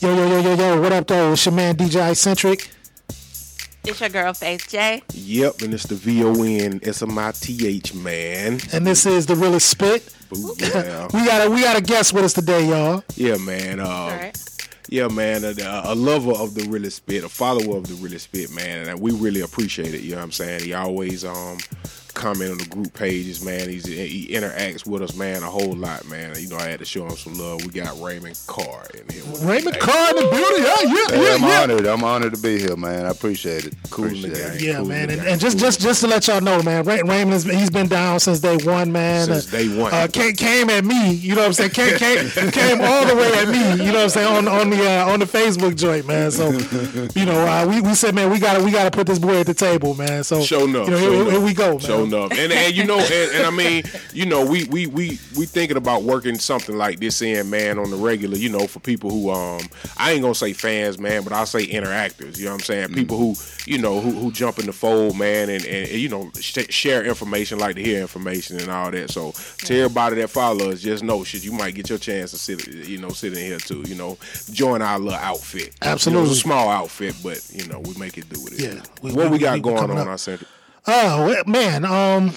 Yo, yo, yo, yo, yo, what up, though? It's your man DJ iCentric. It's your girl Faythe J. Yep, and it's the V O N S M I T H man. And this is the realest spit. Ooh, yeah. We got a we got a guest with us today, y'all. yeah, man. Uh, All right. Yeah, man. A, a lover of the realest spit, a follower of the realest spit, man. And we really appreciate it. You know what I'm saying? He always um comment on the group pages, man. He's, he interacts with us, man, a whole lot, man. You know, I had to show him some love. We got Raymond Carr in here. Raymond today. Carr in the building. Yeah, yeah, Hey, yeah, I'm yeah. honored. I'm honored to be here, man. I appreciate it. Cool Appreciate it. Yeah, Cool man, and, and just game. just just to let y'all know, man, Ray, Raymond has he's been down since day one, man. Since day one. uh, came, came at me, you know what I'm saying? Came, came, came all the way at me, you know what I'm saying? On on the uh, on the Facebook joint, man. So, you know, uh, we, we said, man, we gotta we gotta put this boy at the table, man. So, Show enough. you know, show here, here we go, man. And and you know, and, and I mean, you know, we we we we thinking about working something like this in, man, on the regular. You know, for people who um, I ain't gonna say fans, man, but I'll say interactors. You know what I'm saying? People who you know who, who jump in the fold, man, and and, you know sh- share information, like to hear information and all that. So to everybody that follow us, just know, shit, you might get your chance to sit, you know, sit in here too. You know, join our little outfit. You know, Absolutely. it's a small outfit, but you know, we make it do with it. Yeah, we- what we- we got we going on? up. I said. Oh man, um,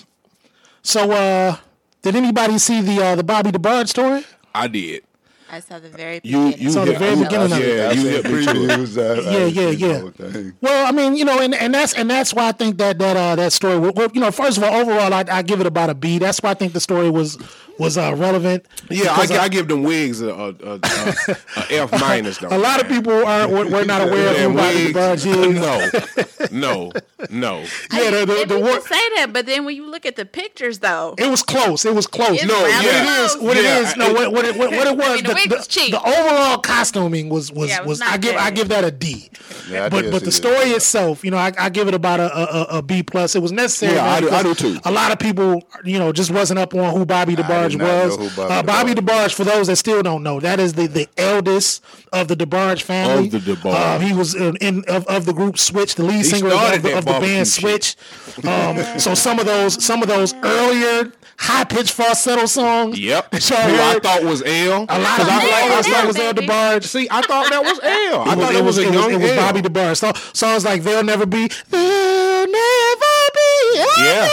so uh, did anybody see the uh, the Bobby DeBarge story? I did. I saw the very You beginning. you So the very you- beginning of it. yeah, I you hit me to it. previews. I- I Yeah, yeah, yeah. Well, I mean, you know, and, and that's and that's why I think that that uh, that story. Well, you know, first of all, overall, I, I give it about a B. That's why I think the story was was uh, relevant. Yeah, I, Because, uh, I give them wigs a, a, a, a, a F minus though. a lot of people are were, were not aware of Yeah, who Bobby wigs. DeBarge. No, no, no. Yeah, the, the, They the war, say that, but then when you look at the pictures, though, it was close. It was close. It's No, yeah. What it is, what it Yeah, is, no, it- what, what, it, what, what it was, mean, the wig the, was cheap. the overall costuming was was Yeah, was, was I not give I give that a D. Yeah, I but did but see the that. story itself, you know, I, I give it about a, a, a- a B plus. It was necessary. Yeah, I do- I do too. A lot of people, you know, just wasn't up on who Bobby DeBarge know was. Bobby uh, Bobby DeBarge DeBarge, for those that still don't know, that is the, the eldest of the DeBarge family. Of the DeBarge. Uh, he was in, in of, of the group Switch, the lead singer of, the, of the band shit. Switch. Um, so some of those some of those earlier high pitched falsetto songs. Yep. that Who I thought was El. a lot of I, always Yeah, thought was baby. DeBarge. see, I thought that was El. I It thought it was, was a it was, young it was Bobby DeBarge. So, songs like "They'll Never Be," "They'll Never Be," Yeah.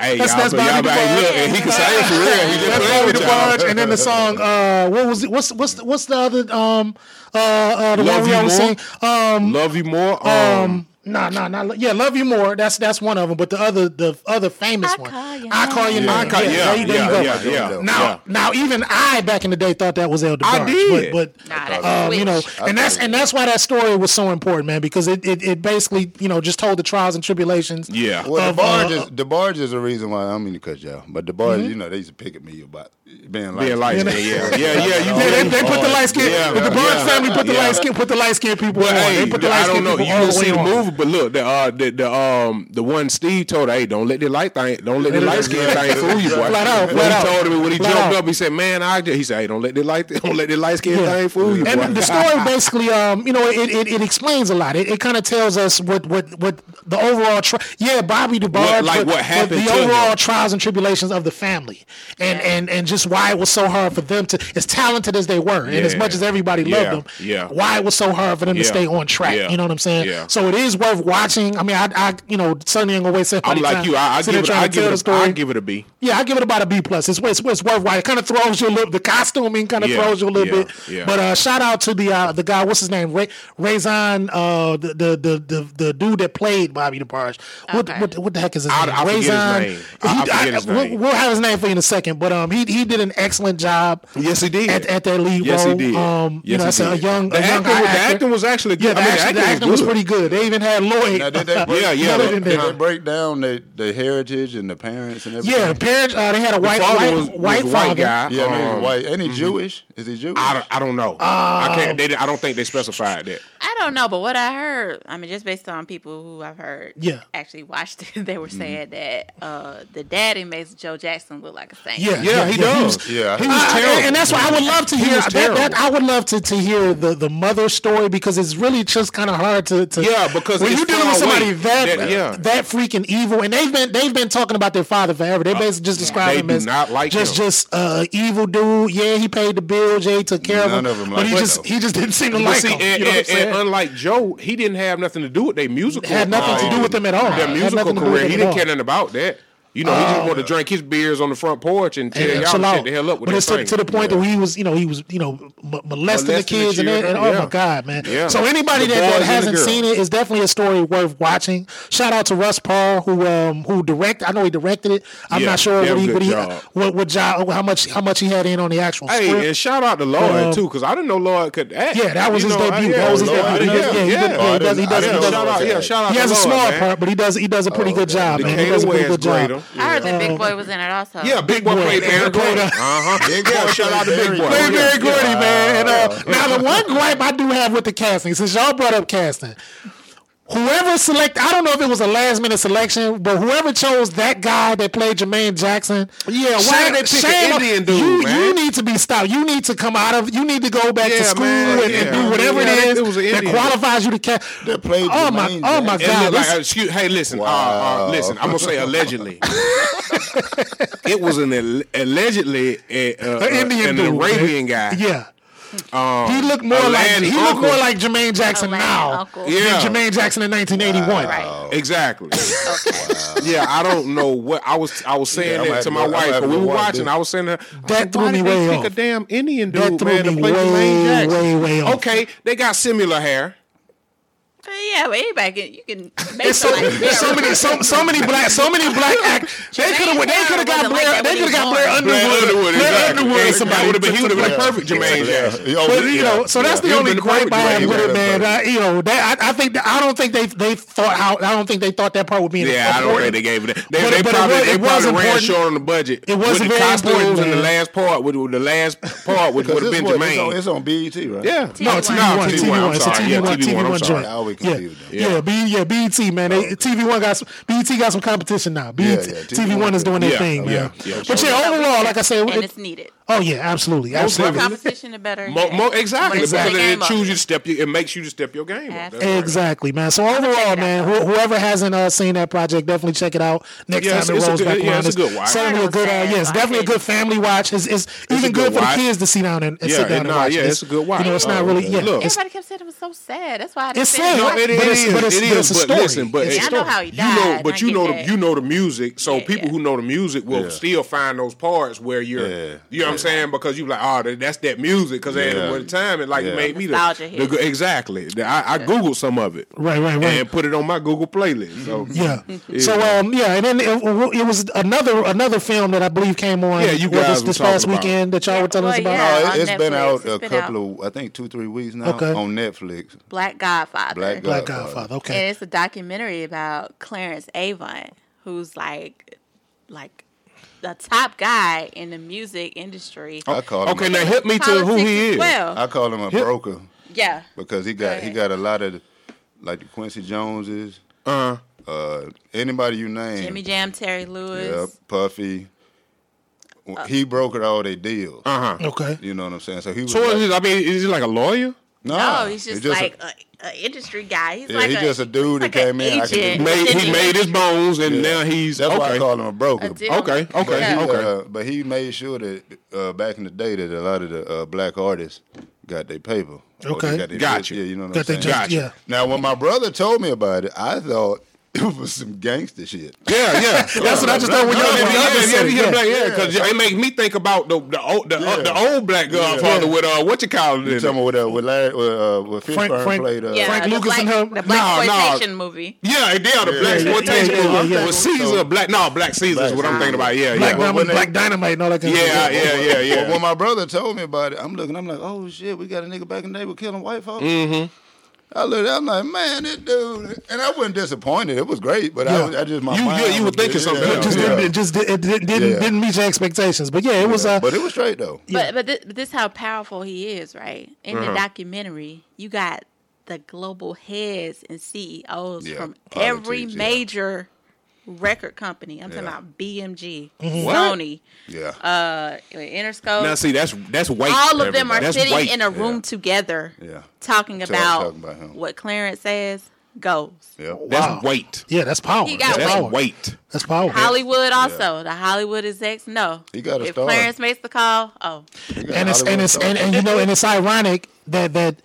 Hey, that's, that's Bobby y'all, look, and he can sing for real. He just That's Bobby with y'all. DeBarge, and then the song, uh, what was it? What's what's the, what's the other um uh, uh the Love one we You always More? sing? Um, Love you more. um, Um, nah, nah, nah. Yeah, "Love You More." That's that's one of them. But the other the other famous I one, call you "I Call You name. Name." I Call- yeah, yeah, there you, there you yeah, go. yeah, yeah. Now, Yeah. now, even I back in the day thought that was El DeBarge. I did. but, but Nah, um, you know, and that's and that's why that story was so important, man, because it, it, it basically you know just told the trials and tribulations. yeah. Well, of, DeBarge uh, is DeBarge is the reason why I don't mean to cut y'all, but DeBarge, you know, they used to pick at me about being like Being light skinned, yeah. Yeah, yeah. You Yeah, they, they put the light skin. Yeah, the DeBarge yeah, family put the yeah. light skin. Put the light skin people Well, on. hey, they put the I light don't know. You all didn't see way the movie, but look, the uh, the, the um the one Steve told her, hey, don't let the light thing, don't let the light skin thing fool you, boy. Flat out, When flat he told him when he Flat jumped out. up, he said, man, I just, he said, hey, don't let the light, don't let the light skin Yeah. thing fool you, boy. And the story basically, um, you know, it, it, it explains a lot. It, it kind of tells us what what what the overall, tri- yeah, Bobby DeBarge, What- like what but happened the overall trials and tribulations of the family, and and and just why it was so hard for them to, as talented as they were, and as much as everybody Yeah. loved them, Yeah. why it was so hard for them to stay on track. Yeah. You know what I'm saying? Yeah. So it is worth watching. I mean, I, I you know, certainly ain't gonna waste I'm like time you. I, I sitting give it. trying I to give it. the A, story. I give it a B. Yeah, I give it about a B plus. It's, it's, it's worth watching. It kind of throws you a little. The costuming kind of Yeah, throws you a little yeah, bit. yeah. But uh, shout out to the uh, the guy. What's his name? Ray, Razan, uh, the, the the the the dude that played Bobby DeBarge. What, Okay. what what the heck is his I- name? I forget his Razan- name. I- I forget his we'll- We'll, have his name for you in a second. But um, he he did an excellent job. Yes, he did. At, at that lead Yes, role. he did. Um, you know, he it's a did. young, The a young acting, high was, the acting was actually Yeah, good. the, I mean, action, the acting was was pretty good. They even had Lloyd. Now, did they break, Yeah, yeah, Lloyd they- did they break down the, the heritage and the parents and everything? Yeah, the parents. Uh, they had a white father white, was- white was white father. guy. Yeah, I mean, Um, he's white. Ain't he Jewish? Is he Jewish? I don't, I don't know. I can't. They, I don't think they specified that. I don't know, but what I heard, I mean, just based on people who I've heard, Yeah. actually watched it, they were saying that uh, the daddy makes Joe Jackson look like a saint. Yeah, Yeah, he he does was, yeah, he was terrible, and, that's why I would love to hear. That, that, I would love to, to hear the, the mother story because it's really just kind of hard to, to, yeah because when you're dealing with somebody that that, yeah. that freaking evil, and they've been they've been talking about their father forever. They uh, basically just describe him as not like just him. just uh, evil dude. Yeah, he paid the bill. Jay took care None of him, of like but he just though. he just didn't seem to like see, him. And, you know and, and unlike Joe, he didn't have nothing to do with their musical. Had nothing to do with them at all. Their musical career, he didn't care nothing about that. You know, he just oh, wanted to drink his beers on the front porch and tell y'all chill shit the hell up with But it's to, to, the point yeah. that he was, you know, he was, you know, molesting, molesting the kids the and, and, oh yeah. my god, man. Yeah. So anybody that, that, hasn't seen it's definitely a story worth watching. Shout out to Russ Parr who um who directed. I know he directed it. I'm not sure what he, what, he what, what job how much how much he had in on the actual. Hey, script. and shout out to Lloyd um, too because I didn't know Lloyd could act. Yeah, that was his debut. That was his debut. Yeah, yeah, he does. He does. Yeah, shout out. He has a small part, but he does. He does a pretty oh, good oh, job, man. He does a pretty good job. I heard that Big Boy was in it also. Yeah, Big Boy played Eric Gordy. Big Boy, uh-huh. shout out to Big Boy. Played Eric Gordy, man. Uh, now the one gripe I do have with the casting, since y'all brought up casting, whoever select I don't know if it was a last minute selection, but whoever chose that guy that played Jermaine Jackson. Yeah, why did they pick an Indian dude, you, man? You need to be stopped. You need to come out of you need to go back yeah, to school man, and, yeah. and, do whatever yeah, it is it that qualifies you to catch. That played oh my oh my god. Like, excuse, hey listen, wow. uh, uh, listen, I'm gonna say allegedly. it was an allegedly uh, an Indian an dude, Arabian man. guy. Yeah um, he looked more like he looked more like Jermaine Jackson now yeah. than Jermaine Jackson in 1981. Wow. Right. Exactly. okay. Yeah, I don't know what I was. I was saying yeah, that to my to, wife. We were watching. Dude. I was saying that. that like, threw me way off. a damn Indian dude, that threw man, me way, way, way off. Okay, they got similar hair yeah, well, anybody can you can make so, so many so, so many black so many black actors. They could have they could have got Blair they could have got Blair Underwood. Blair Underwood, Underwood exactly. somebody would have been he would have been perfect Jermaine Jackson. Yeah. But you know, so that's the only gripe I have with it, man. I, you know, that I, I think I don't think they they thought how I don't think they thought that part would be. Yeah, important. I don't think they gave it. They, but, they but probably it, it they probably important. ran short on the budget. It was with the important. and the last part with, the last part would have been Jermaine. It's on, BET, right? Yeah, no, it's not TV One. TV One. It's a TV One joint yeah, yeah, yeah, B, yeah, BET man. TV One got some, BET got some competition now. BET, TV, One is doing their thing, man. But yeah, overall, like I said, and it's needed. Oh yeah, absolutely, absolutely. More competition, the better. Mo- exactly, exactly. because it, chooses you to step. It makes you to step your game Exactly, right. man. So overall, man, wh- whoever hasn't uh, seen that project, definitely check it out. Next yeah, time it rolls back around, it's, certainly a good. Uh, yes, yeah, definitely a good family watch. It's, it's, it's even good, good for the kids to sit down and, and sit down and, watch. Yeah, it's, a good watch. You know, it's not really. Oh, yeah, look, everybody kept saying it was so sad. That's why I it's sad. No, it is. But it's a story. But I know how he died. But you know, you know the music. So people who know the music will still find those parts where you're. You know saying? Because you like, oh, that's that music. Because yeah. at the time, it like yeah. made me the, the exactly. The, I, I, googled some of it, right, right, right, and put it on my Google playlist. So yeah, so um, yeah, and then it, it, was another another film that I believe came on. Yeah, you guys this, this past about. weekend that y'all were telling well, us about. No, it, has been out a been couple out. of I think two three weeks now okay. on Netflix. Black Godfather. Black Godfather. Black Godfather. Okay, and it's a documentary about Clarence Avant, who's like, like the top guy in the music industry. I call him okay, now hit me to who he is. Well. I call him a hit. broker. Yeah, because he got Go he got a lot of like the Quincy Joneses. Uh, uh, anybody you name. Jimmy Jam, Terry Lewis. Yeah, Puffy. Uh, he brokered all their deals. Uh huh. Okay. You know what I'm saying? So he was. So like, is, I mean, is he like a lawyer? No, no he's just, just like an industry guy. He's yeah, like he's a, just a dude like that came in. Agent. He made, he made his bones, and yeah. now he's that's okay. why I call him a broker. A okay, okay, but he, okay. Uh, but he made sure that uh, back in the day that a lot of the uh, black artists got their paper. Okay, got their gotcha. Yeah, you know what got I'm saying. Just, you. Yeah. Now, when my brother told me about it, I thought it was some gangster shit. Yeah, yeah. That's what I just thought when y'all did yeah, yeah, yeah, black yeah. because it make me think about the the old, the, yeah. uh, the old black Godfather yeah. with uh what you call it? You talking about uh, with uh, with uh, Frank, Frank played uh, yeah, Frank Lucas black, and him? The black exploitation nah, nah. movie. Yeah, it did. the black exploitation movie with Caesar. Black, no, Black Caesar is what I'm thinking about. Yeah, yeah. Black Dynamite and all that. Yeah, yeah, yeah, yeah. When my brother told me about it, I'm looking. I'm like, oh shit, we got a nigga back in the day with killing white folks. Mm-hmm. I looked. I'm like, man, that dude. And I wasn't disappointed. It was great, but yeah. I, I, just my you, mind. Yeah, you were thinking good. something. Yeah. It just, yeah. didn't, just it didn't didn't, didn't meet your expectations. But yeah, it was. Uh, but it was straight though. But but this, this how powerful he is, right? In the uh-huh. documentary, you got the global heads and CEOs from every major record company. I'm yeah. talking about BMG, mm-hmm. what? Sony, yeah, uh, Interscope. Now see, that's that's white. All of them are that's sitting white. in a room yeah. together, yeah, talking about, talking about what Clarence says goes. Yeah, wow. that's white. Yeah, that's power. He got that's white. That's power. Hollywood also. Yeah. The Hollywood is ex. No, he got a if star. Clarence makes the call, oh, and it's and it's and, and, you know and it's ironic that that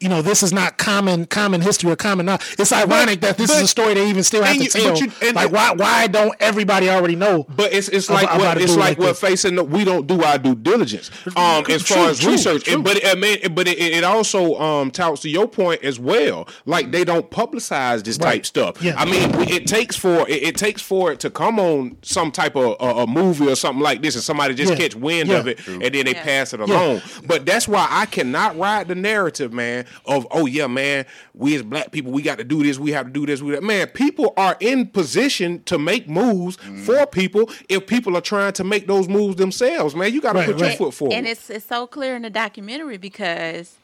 you know this is not common common history or common knowledge. It's ironic that this is a story they even still have and to you- tell. but you- and- like why why don't everybody already know? But it's it's like about what a it's like like what this. facing the, we don't do our due diligence um as True, far as true, research. true. But I mean, but it, it also um touts to your point as well. Like they don't publicize this Right. type stuff. Yeah. I mean, it takes for it, it takes for it to come on some type of a, a movie or something like this, and somebody just Yeah. catch wind Yeah. of it, and then they Yeah. pass it along. But that's why I cannot ride the narrative, man. Of oh yeah, man, we as black people, we got to do this, we have to do this, we that. Man, people are in position to make moves Mm-hmm. for people if people are trying to make those moves themselves. Man, you got to Right, put your foot forward. and it's it's so clear in the documentary because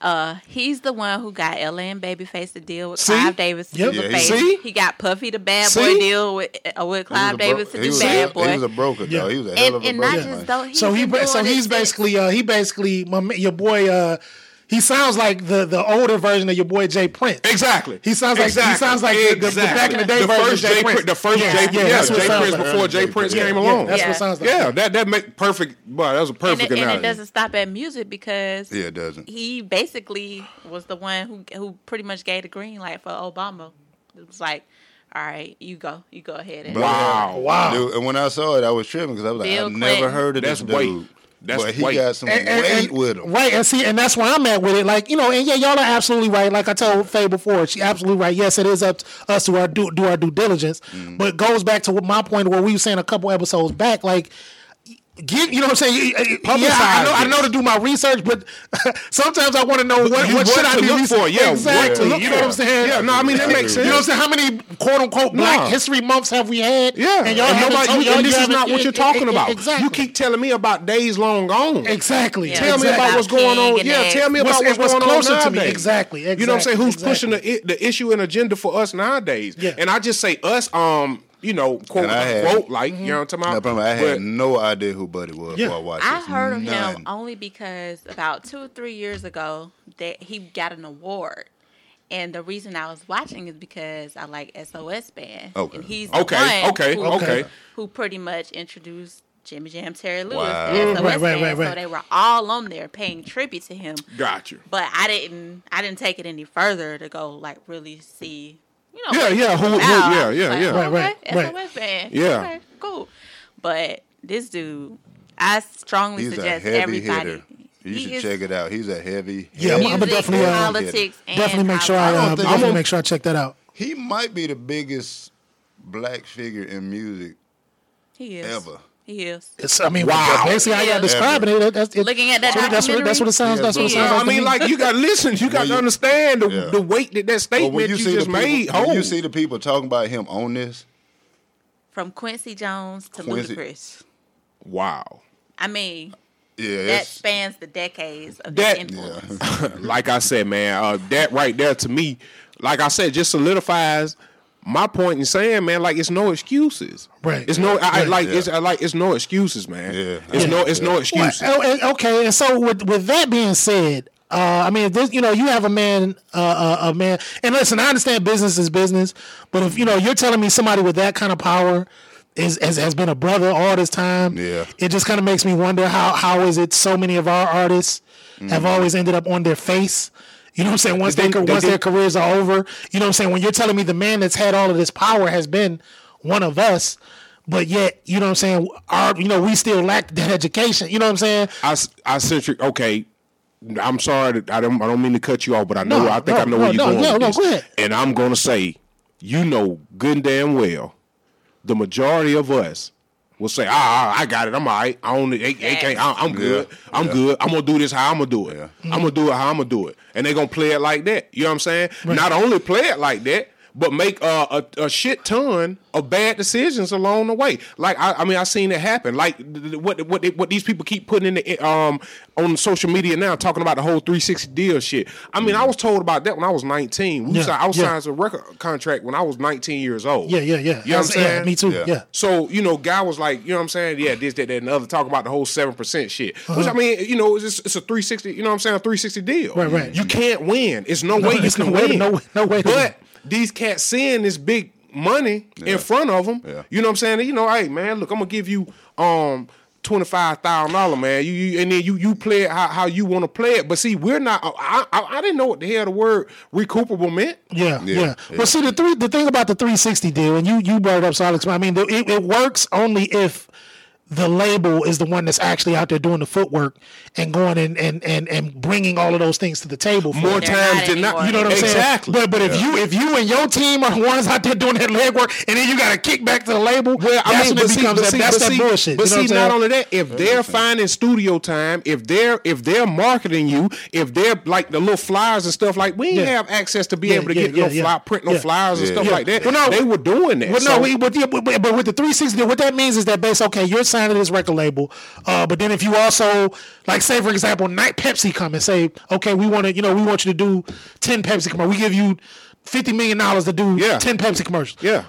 uh he's the one who got L.A. and Babyface to deal with See? Clive Davis to Yep. do Yeah, the he- face. See? He got Puffy the bad See? boy deal with uh, with Clive Davis to he do was bad a, boy. He was a broker, Yeah. though. He was a hell and of a and broker. not man. just though. He's so he been ba- doing so he's basically uh he basically my, your boy uh he sounds like the the older version of your boy Jay Prince. Exactly. He sounds like- he sounds like the- the- the back in the day the version first of Jay Jay Prince. Prince. The first Yeah, Jay, yeah, yeah, that's what Jay sounds Prince like. before Jay Prince Yeah, came yeah, along. that's Yeah. what it sounds like. Yeah, that that make perfect. Boy, that was a and perfect it, and it doesn't stop at music because Yeah, it doesn't. he basically was the one who who pretty much gave the green light for Obama. It was like, all right, you go, you go ahead. And Wow. Wow. Dude, and when I saw it, I was tripping because I was like, Bill I've never heard of That's this weight. Dude. That's but he weight. got some And- and- weight and- with him. Right, and see, and that's where I'm at with it. Like, you know, and yeah, y'all are absolutely right. Like I told Faye before, she absolutely right. Yes, it is up to us to our do, do our due diligence. Mm. But it goes back to what my point where we were saying a couple episodes back, like Get you know what I'm saying? Yeah, I know, I know to do my research, but sometimes I want to know what, You what should want I to be look research- for, yeah, exactly. to look you know what I'm saying? Yeah, no, I mean that makes sense. You know what I'm saying? How many quote unquote Black Nah. History months have we had? Yeah, and y'all haven't nobody. told- you- y'all- and this you is not haven't- what you're talking about. Exactly. You keep telling me about days long gone. exactly. Yeah. Tell me about what's going on. Yeah, tell me about What's- what's, what's going on to me. nowadays. Exactly, You know what I'm saying? Who's pushing the the issue and agenda for us nowadays? Yeah. And I just say us. Um, you know, quote And I had- unquote, like you know what I'm Mm-hmm. talking No, about. problem. I But- had no idea who Buddy was Yeah. before I watched I this. heard of him only because about two or three years ago that he got an award. And the reason I was watching is because I like SOS Band. Okay. And he's the Okay, one okay, who, okay. who pretty much introduced Jimmy Jam Terry Lewis Wow. to SOS Right, right, Band. right, right. So they were all on there paying tribute to him. Got you. But I didn't I didn't take it any further to go like really see you know Yeah, yeah, who- who- yeah, yeah, Like, yeah. Right, okay, right, right. SOS Band. Yeah. Okay, cool. But this dude, I strongly He's a suggest heavy everybody. hitter. You he should is check it out. He's a heavy. Yeah, I'm- heavy I'm music, definitely, uh, politics, Definitely make sure I, Hollywood. uh, don't think definitely make sure I check that out. He might be the biggest black figure in music he is ever. He is. It's, I mean, Wow. basically how y'all Yeah. describing it. That's, it, Looking at that that's what- that's what, that's what it sounds. documentary? That's what it sounds Yeah, like. I mean, like you got to listen. You got to understand the, Yeah. the weight that that But statement when you, you see the just people, made when you see the people talking about him on this, From Quincy Jones to Quincy- Ludacris. wow. I mean, yeah, that spans the decades of That- his influence. like I said, man, uh, that right there to me, like I said, just solidifies my point in saying, man, like it's no excuses. Right. It's no, I, I Right. like Yeah. it's I like it's no excuses, man. Yeah. It's Yeah. no, it's no Well, excuses. and- okay, and so with with that being said, uh, I mean, this, you know, you have a man, uh, uh, a man, and listen, I understand business is business, but if you know, you're telling me somebody with that kind of power is has, has been a brother all this time, Yeah. it just kind of makes me wonder how how is it so many of our artists Mm. have always ended up on their face. You know what I'm saying? Once They- they once did- their careers are over, you know what I'm saying? When you're telling me the man that's had all of this power has been one of us, but yet, you know what I'm saying? Our, you know, we still lack that education. You know what I'm saying? I, sent you. Okay, I'm sorry. That I don't. I don't mean to cut you off, but I know. No, I think no, I know no, where you're going. no, with no, this. go ahead. And I'm gonna say, you know, good and damn well, the majority of us will say, ah, ah, I got it. I'm all right. I own it. They, they can't, I, I'm good. Yeah, I'm yeah. good. I'm gonna do this how I'm gonna do it. Yeah. I'm gonna do it how I'm gonna do it. And they're gonna play it like that. You know what I'm saying? Not only play it like that, but make uh, a, a shit ton of bad decisions along the way. Like I, I mean, I seen it happen. Like th- th- what what what these people keep putting in the um on social media now, talking about the whole 360 deal shit. I mean, I was told about that when I was 19. We Yeah, si- I was yeah. signed a record contract when I was 19 years old. Yeah, yeah, yeah. You know what I'm That's- yeah, saying? me too. Yeah. Yeah. So you know, guy was like, you know what I'm saying? Yeah, this, that, that, and the other. Talk about the whole seven percent shit. Which I mean, you know, it's, just, it's a 360. You know what I'm saying? A 360 deal. Right, right. You can't win. It's no, way you can no way to- win. no way- no way to But win. These cats seeing this big money in front of them. Yeah. You know what I'm saying? You know, hey man, look, I'm gonna give you um. Twenty five thousand dollar man, you, you and then you you play it how, how you want to play it. But see, we're not. I, I I didn't know what the hell the word recuperable meant. Yeah, yeah, Yeah, yeah. But see, the three, the thing about the 360 deal, and you you brought it up, so Alex. I mean, the, it, it works only if the label is the one that's actually out there doing the footwork and going and and and, and bringing all of those things to the table. For More times not than not. You know what I'm saying? exactly. But but if you if you and your team are the ones out there doing that legwork, and then you got to kick back to the label, Well, I that's mean, when but it see, becomes but that, see, that's but that see, bullshit. But you know see, not only that, if they're finding studio time, if they're if they're marketing you, if they're like the little flyers and stuff like, we Yeah. have access to be Yeah, able to yeah, get yeah, no yeah. fly, print no Yeah. flyers and Yeah. stuff Yeah. like that. Well, no. they were doing that. Well, no, So- we, but, yeah, but, but with the 360, what that means is that base, okay, you're signed to this record label, uh, but then if you also, like, say for example, Night Pepsi come and say, okay, we want to, you know, we want you to do 10 Pepsi commercials. We give you 50 million dollars to do Yeah. 10 Pepsi commercials. yeah.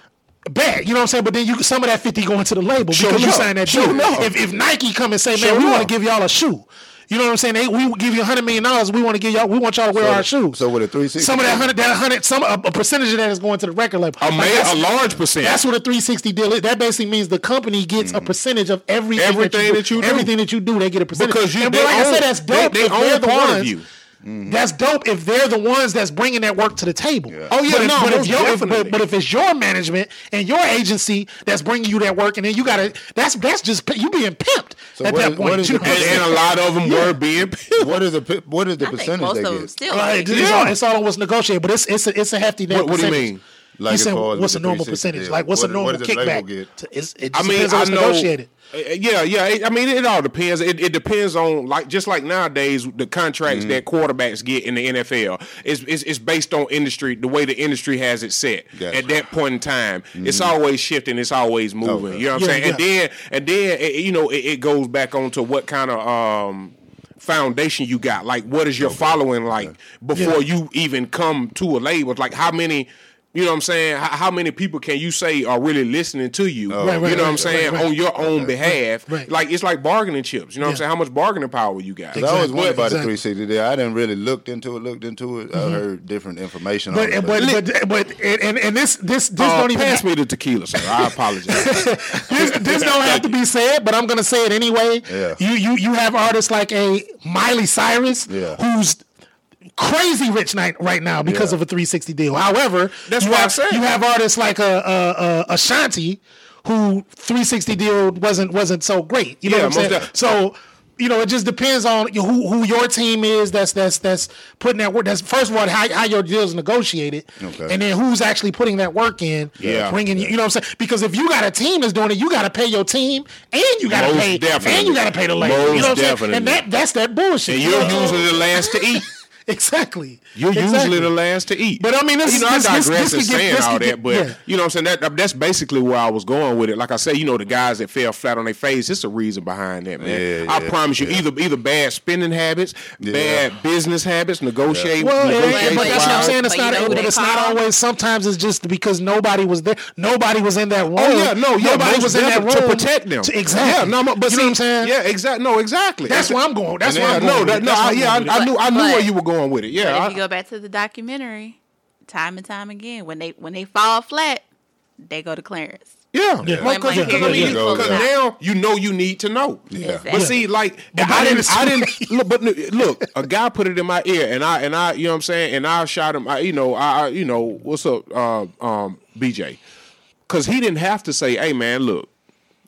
Bad, you know what I'm saying? But then you some of that 50 going to the label Sure because you enough. signed that Sure deal. If, if Nike come and say, man, Sure we want to give y'all a shoe. You know what I'm saying? They, we give you a hundred million dollars. We want to give y'all. We want y'all to wear So our shoes. so with a 360 some of that hundred, that hundred, some a, a percentage of that is going to the record label. A, Like, a large percent. that's what a 360 deal is. That basically means the company gets a mm. percentage of everything. Everything that that you you do. do. Everything that you do, they get a percentage. Because you- and they like I own- said, that's they- dope. they if own the part of ones- you. That's dope if they're the ones that's bringing that work to the table. Oh, yeah, but if, no, but, if your, if- but, but if it's your management and your agency that's bringing you that work, and then you got to that's that's just you being pimped So at what that is- point. what is you the know what I'm and, and a lot of them were being. pimped. What is the what is the I think percentage most they of them get? still. Like, it's, Yeah. all, it's all on what's negotiated, but it's it's a, it's a hefty net What- what do you mean? Like He as said, what's a normal percentage? deal. Like, what's a normal what does the label kickback? get? It's, it I mean, depends on I know. negotiated. Uh, Yeah, yeah. it- I mean, it all depends. It, it depends on like just like nowadays the contracts that quarterbacks get in the NFL is is is based on industry, the way the industry has it set Gotcha. at that point in time. It's always shifting. It's always moving. Okay. You know what I'm Yeah, saying? And then and then it, you know it, it goes back on to what kind of um foundation you got like what is your following like before Yeah. you even come to a label like how many you know what I'm saying? How, how many people can you say are really listening to you? Right, right, you know what I'm saying? right, right. On your own behalf. right. Like it's like bargaining chips. You know what I'm saying? How much bargaining power you got? 'Cause I always Exactly. wondered about Exactly. the 360 there. I didn't really looked into it. Looked into it. I heard different information. But on it, but but but and and, and this this this Uh, don't even pass me the tequila, sir. I apologize. this, this don't have to be said, but I'm gonna say it anyway. Yeah. You you you have artists like a Miley Cyrus, Yeah. who's crazy rich night right now because Yeah. of a 360 deal. However, That's you what I have, said. You have artists like a, a, a Ashanti, who 360 deal wasn't wasn't so great. You know Yeah, what I'm saying? def- so. You know, it just depends on who who your team is. That's that's that's putting that work. That's first of all how, how your deal's negotiated, Okay. and then who's actually putting that work in. Yeah. bringing you. You know what I'm saying? Because if you got a team that's doing it, you got to pay your team, and you got to pay, definitely. and you got to pay the label. Most you know what I'm saying? And that that's that bullshit. and you you're usually the last to eat. exactly. You're Exactly. usually the last to eat. But, I mean, this- you know, I this- this- digress this in could get- saying all could that, but yeah. you know what I'm saying? That that's basically where I was going with it. Like I say, you know, the guys that fell flat on their face, it's a reason behind that, man. Yeah, I yeah, promise you, yeah. either either bad spending habits, bad business habits, negotiate, Well, and- and- negotiate. but that's what I'm saying. It's But you not, know who but it's not always. Sometimes it's just because nobody was there. Nobody was in that room. Oh yeah, no, yeah, nobody was in that room to protect them. to- exactly. Yeah, no, but you see, know what I'm saying? Yeah, exactly. No, exactly. That's where I'm going. That's And where I'm going. no, that, no, I, yeah, I, going with it. I knew, I knew where you were going with it. But Yeah, if you go back to the documentary, time and time again, when they when they fall flat, they go to Clarence. Yeah, Yeah. Well, 'cause- Point blank, 'cause I period. mean, Yeah. 'cause Yeah. now you know you need to know. Yeah. But see, like But I didn't, I didn't look. But look, a guy put it in my ear, and I and I, you know what I'm saying, and I shot him. I, you know, I, I you know, what's up, uh, um, BJ? Because he didn't have to say, "Hey, man, look."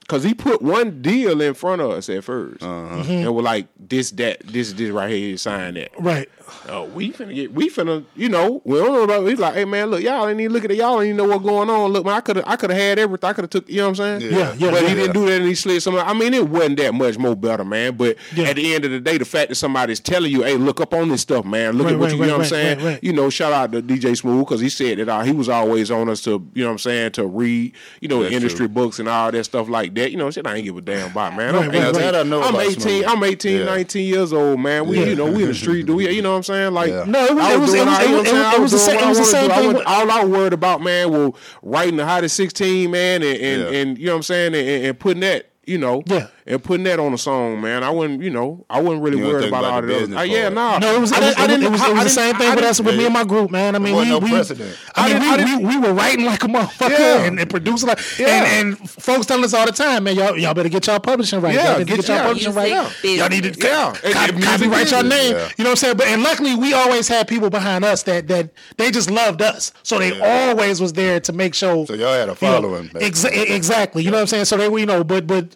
Cause he put one deal in front of us at 1st Uh-huh. and we're like, this, that, this, this right here, sign that. Right. Oh, we finna get, we finna, you know, we don't know about. He's like, hey man, look, y'all ain't even look at it. Y'all ain't even know what's going on. Look, man, I could have, I could have had everything. I could have took, you know what I'm saying? Yeah, yeah, But he didn't do that, and he slid some. I mean, it wasn't that much more better, man. But Yeah. at the end of the day, the fact that somebody's telling you, hey, look up on this stuff, man. Look Right, at what right, you, you know right, what I'm saying? right, right. You know, shout out to DJ Smooth because he said that uh, he was always on us to, you know what I'm saying, to read, you know, That's industry true. books and all that stuff like that. You know, shit, I ain't give a damn about, man. Right, I'm right, 18. right. I know I'm 18. I'm 18, 19 years old, man. We, Yeah. you know, we in the street. Do we, you know what I'm saying? Like, Yeah. No, it was- I it was- it was- all- you know what I'm it was- it was the same- what it I was the same thing wasn't- all I was worried about, man, was writing the hottest 16, man, and and, Yeah. and you know what I'm saying, and, and putting that, you know, Yeah. And putting that on a song, man. I wasn't, you know, I wasn't really You don't worried about, about all the the other. business Uh, yeah, nah. No, it was, I it was, didn't- I it didn't- was, it was, I it was the didn't- same thing I with us with me and my group, man. I mean, we, no we, precedent. I I mean, I we, we, we were writing like a motherfucker Yeah. and, and producing like, Yeah. and, and folks telling us all the time, man, y'all, y'all better get y'all publishing right. Yeah, y'all need to get get y'all your publishing right. Y'all need to. Yeah. co- And- and music copyright your business. name. Yeah. You know what I'm saying? But and luckily, we always had people behind us that that they just loved us, so they always was there to make sure. So y'all had a you know, following. back exa- exactly. You know what I'm saying? So they, were, you know, but but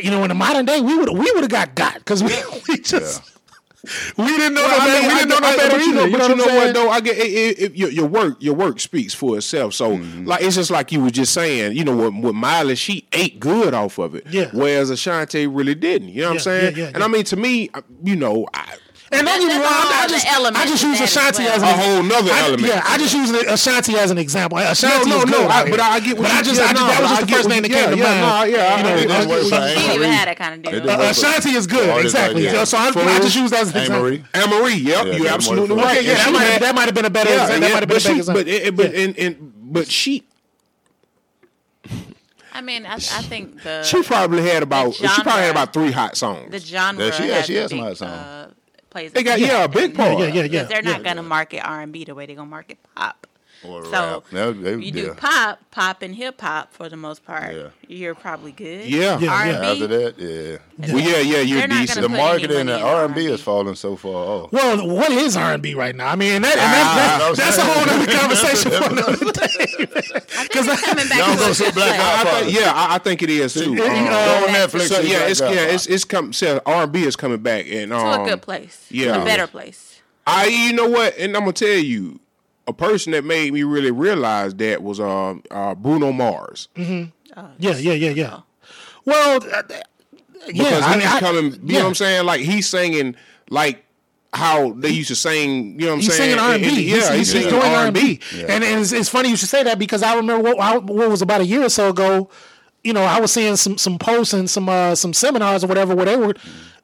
you know, in the modern day, we would we would have got got because we we just. We didn't know Well, no I mean, We didn't know get- no better but you know, either. You but know you what know what though? I get it, it, it- your, your work. Your work speaks for itself. So Mm-hmm. like it's just like you were just saying. You know what? With Miley, she ate good off of it. Yeah. Whereas Ashanti really didn't. You know what I'm saying? yeah, yeah, and yeah. I mean, to me, you know, I, And don't get me wrong, I just, I just use that as Ashanti well. as a whole nother I, element. Yeah, I just use the Ashanti as an example. Ashanti no, is no, good. I- but. I get what But you- I just, yeah, I just no, that but was I the first name that you- came to yeah, mind. yeah, nah, yeah, you know, it didn't uh, work for uh, She even Amerie. have that kind of deal. It didn't work for- Ashanti is good, exactly. So I, For I who? just use that as an example. Amerie. Anne Marie. Yep, Yeah, you're absolutely right. Yeah, that might, that might have been a better. yeah, that might have been a better example. but but and, and but she I mean, I, I think the she probably had about she probably had about three hot songs. the genre Yeah, she had- has she a had some big, hot songs. uh, plays. They got yeah, a big part. Yeah, yeah, yeah. Because they're not yeah. going to market R and B the way they're going to market pop. Or So rap. They- they- you do yeah. pop, pop and hip hop for the most part. Yeah. You're probably good. Yeah. Yeah, yeah. After that, yeah. Well, yeah, yeah, you're They're decent. The put any marketing money and in R and B R&B. is falling so far off. Well, what is R and B right now? I mean, and that, and Ah, that, that, I that's a whole other conversation for another day. I think it's coming back Y'all to gonna a see Black place. Eyed I think, yeah, I, I think it is too. It- Um, uh, on Netflix. so yeah, it's yeah, Peas. it's it's come. R and B is coming back, and To um, a good place. yeah. A better place. I, you know what, and I'm gonna tell you, a person that made me really realize that was um uh, Bruno Mars Yeah, yeah, yeah, yeah. Well, uh, yeah, because I he's mean, I- coming. You yeah. know what I'm saying? Like he's singing like how they used to sing. You know what I'm He's saying? singing R and And- B. and- Yeah, he's, singing doing R and B. And it's, it's funny you should say that because I remember what, I- what was about a year or so ago. You know, I was seeing some some posts and some uh, some seminars or whatever where they were.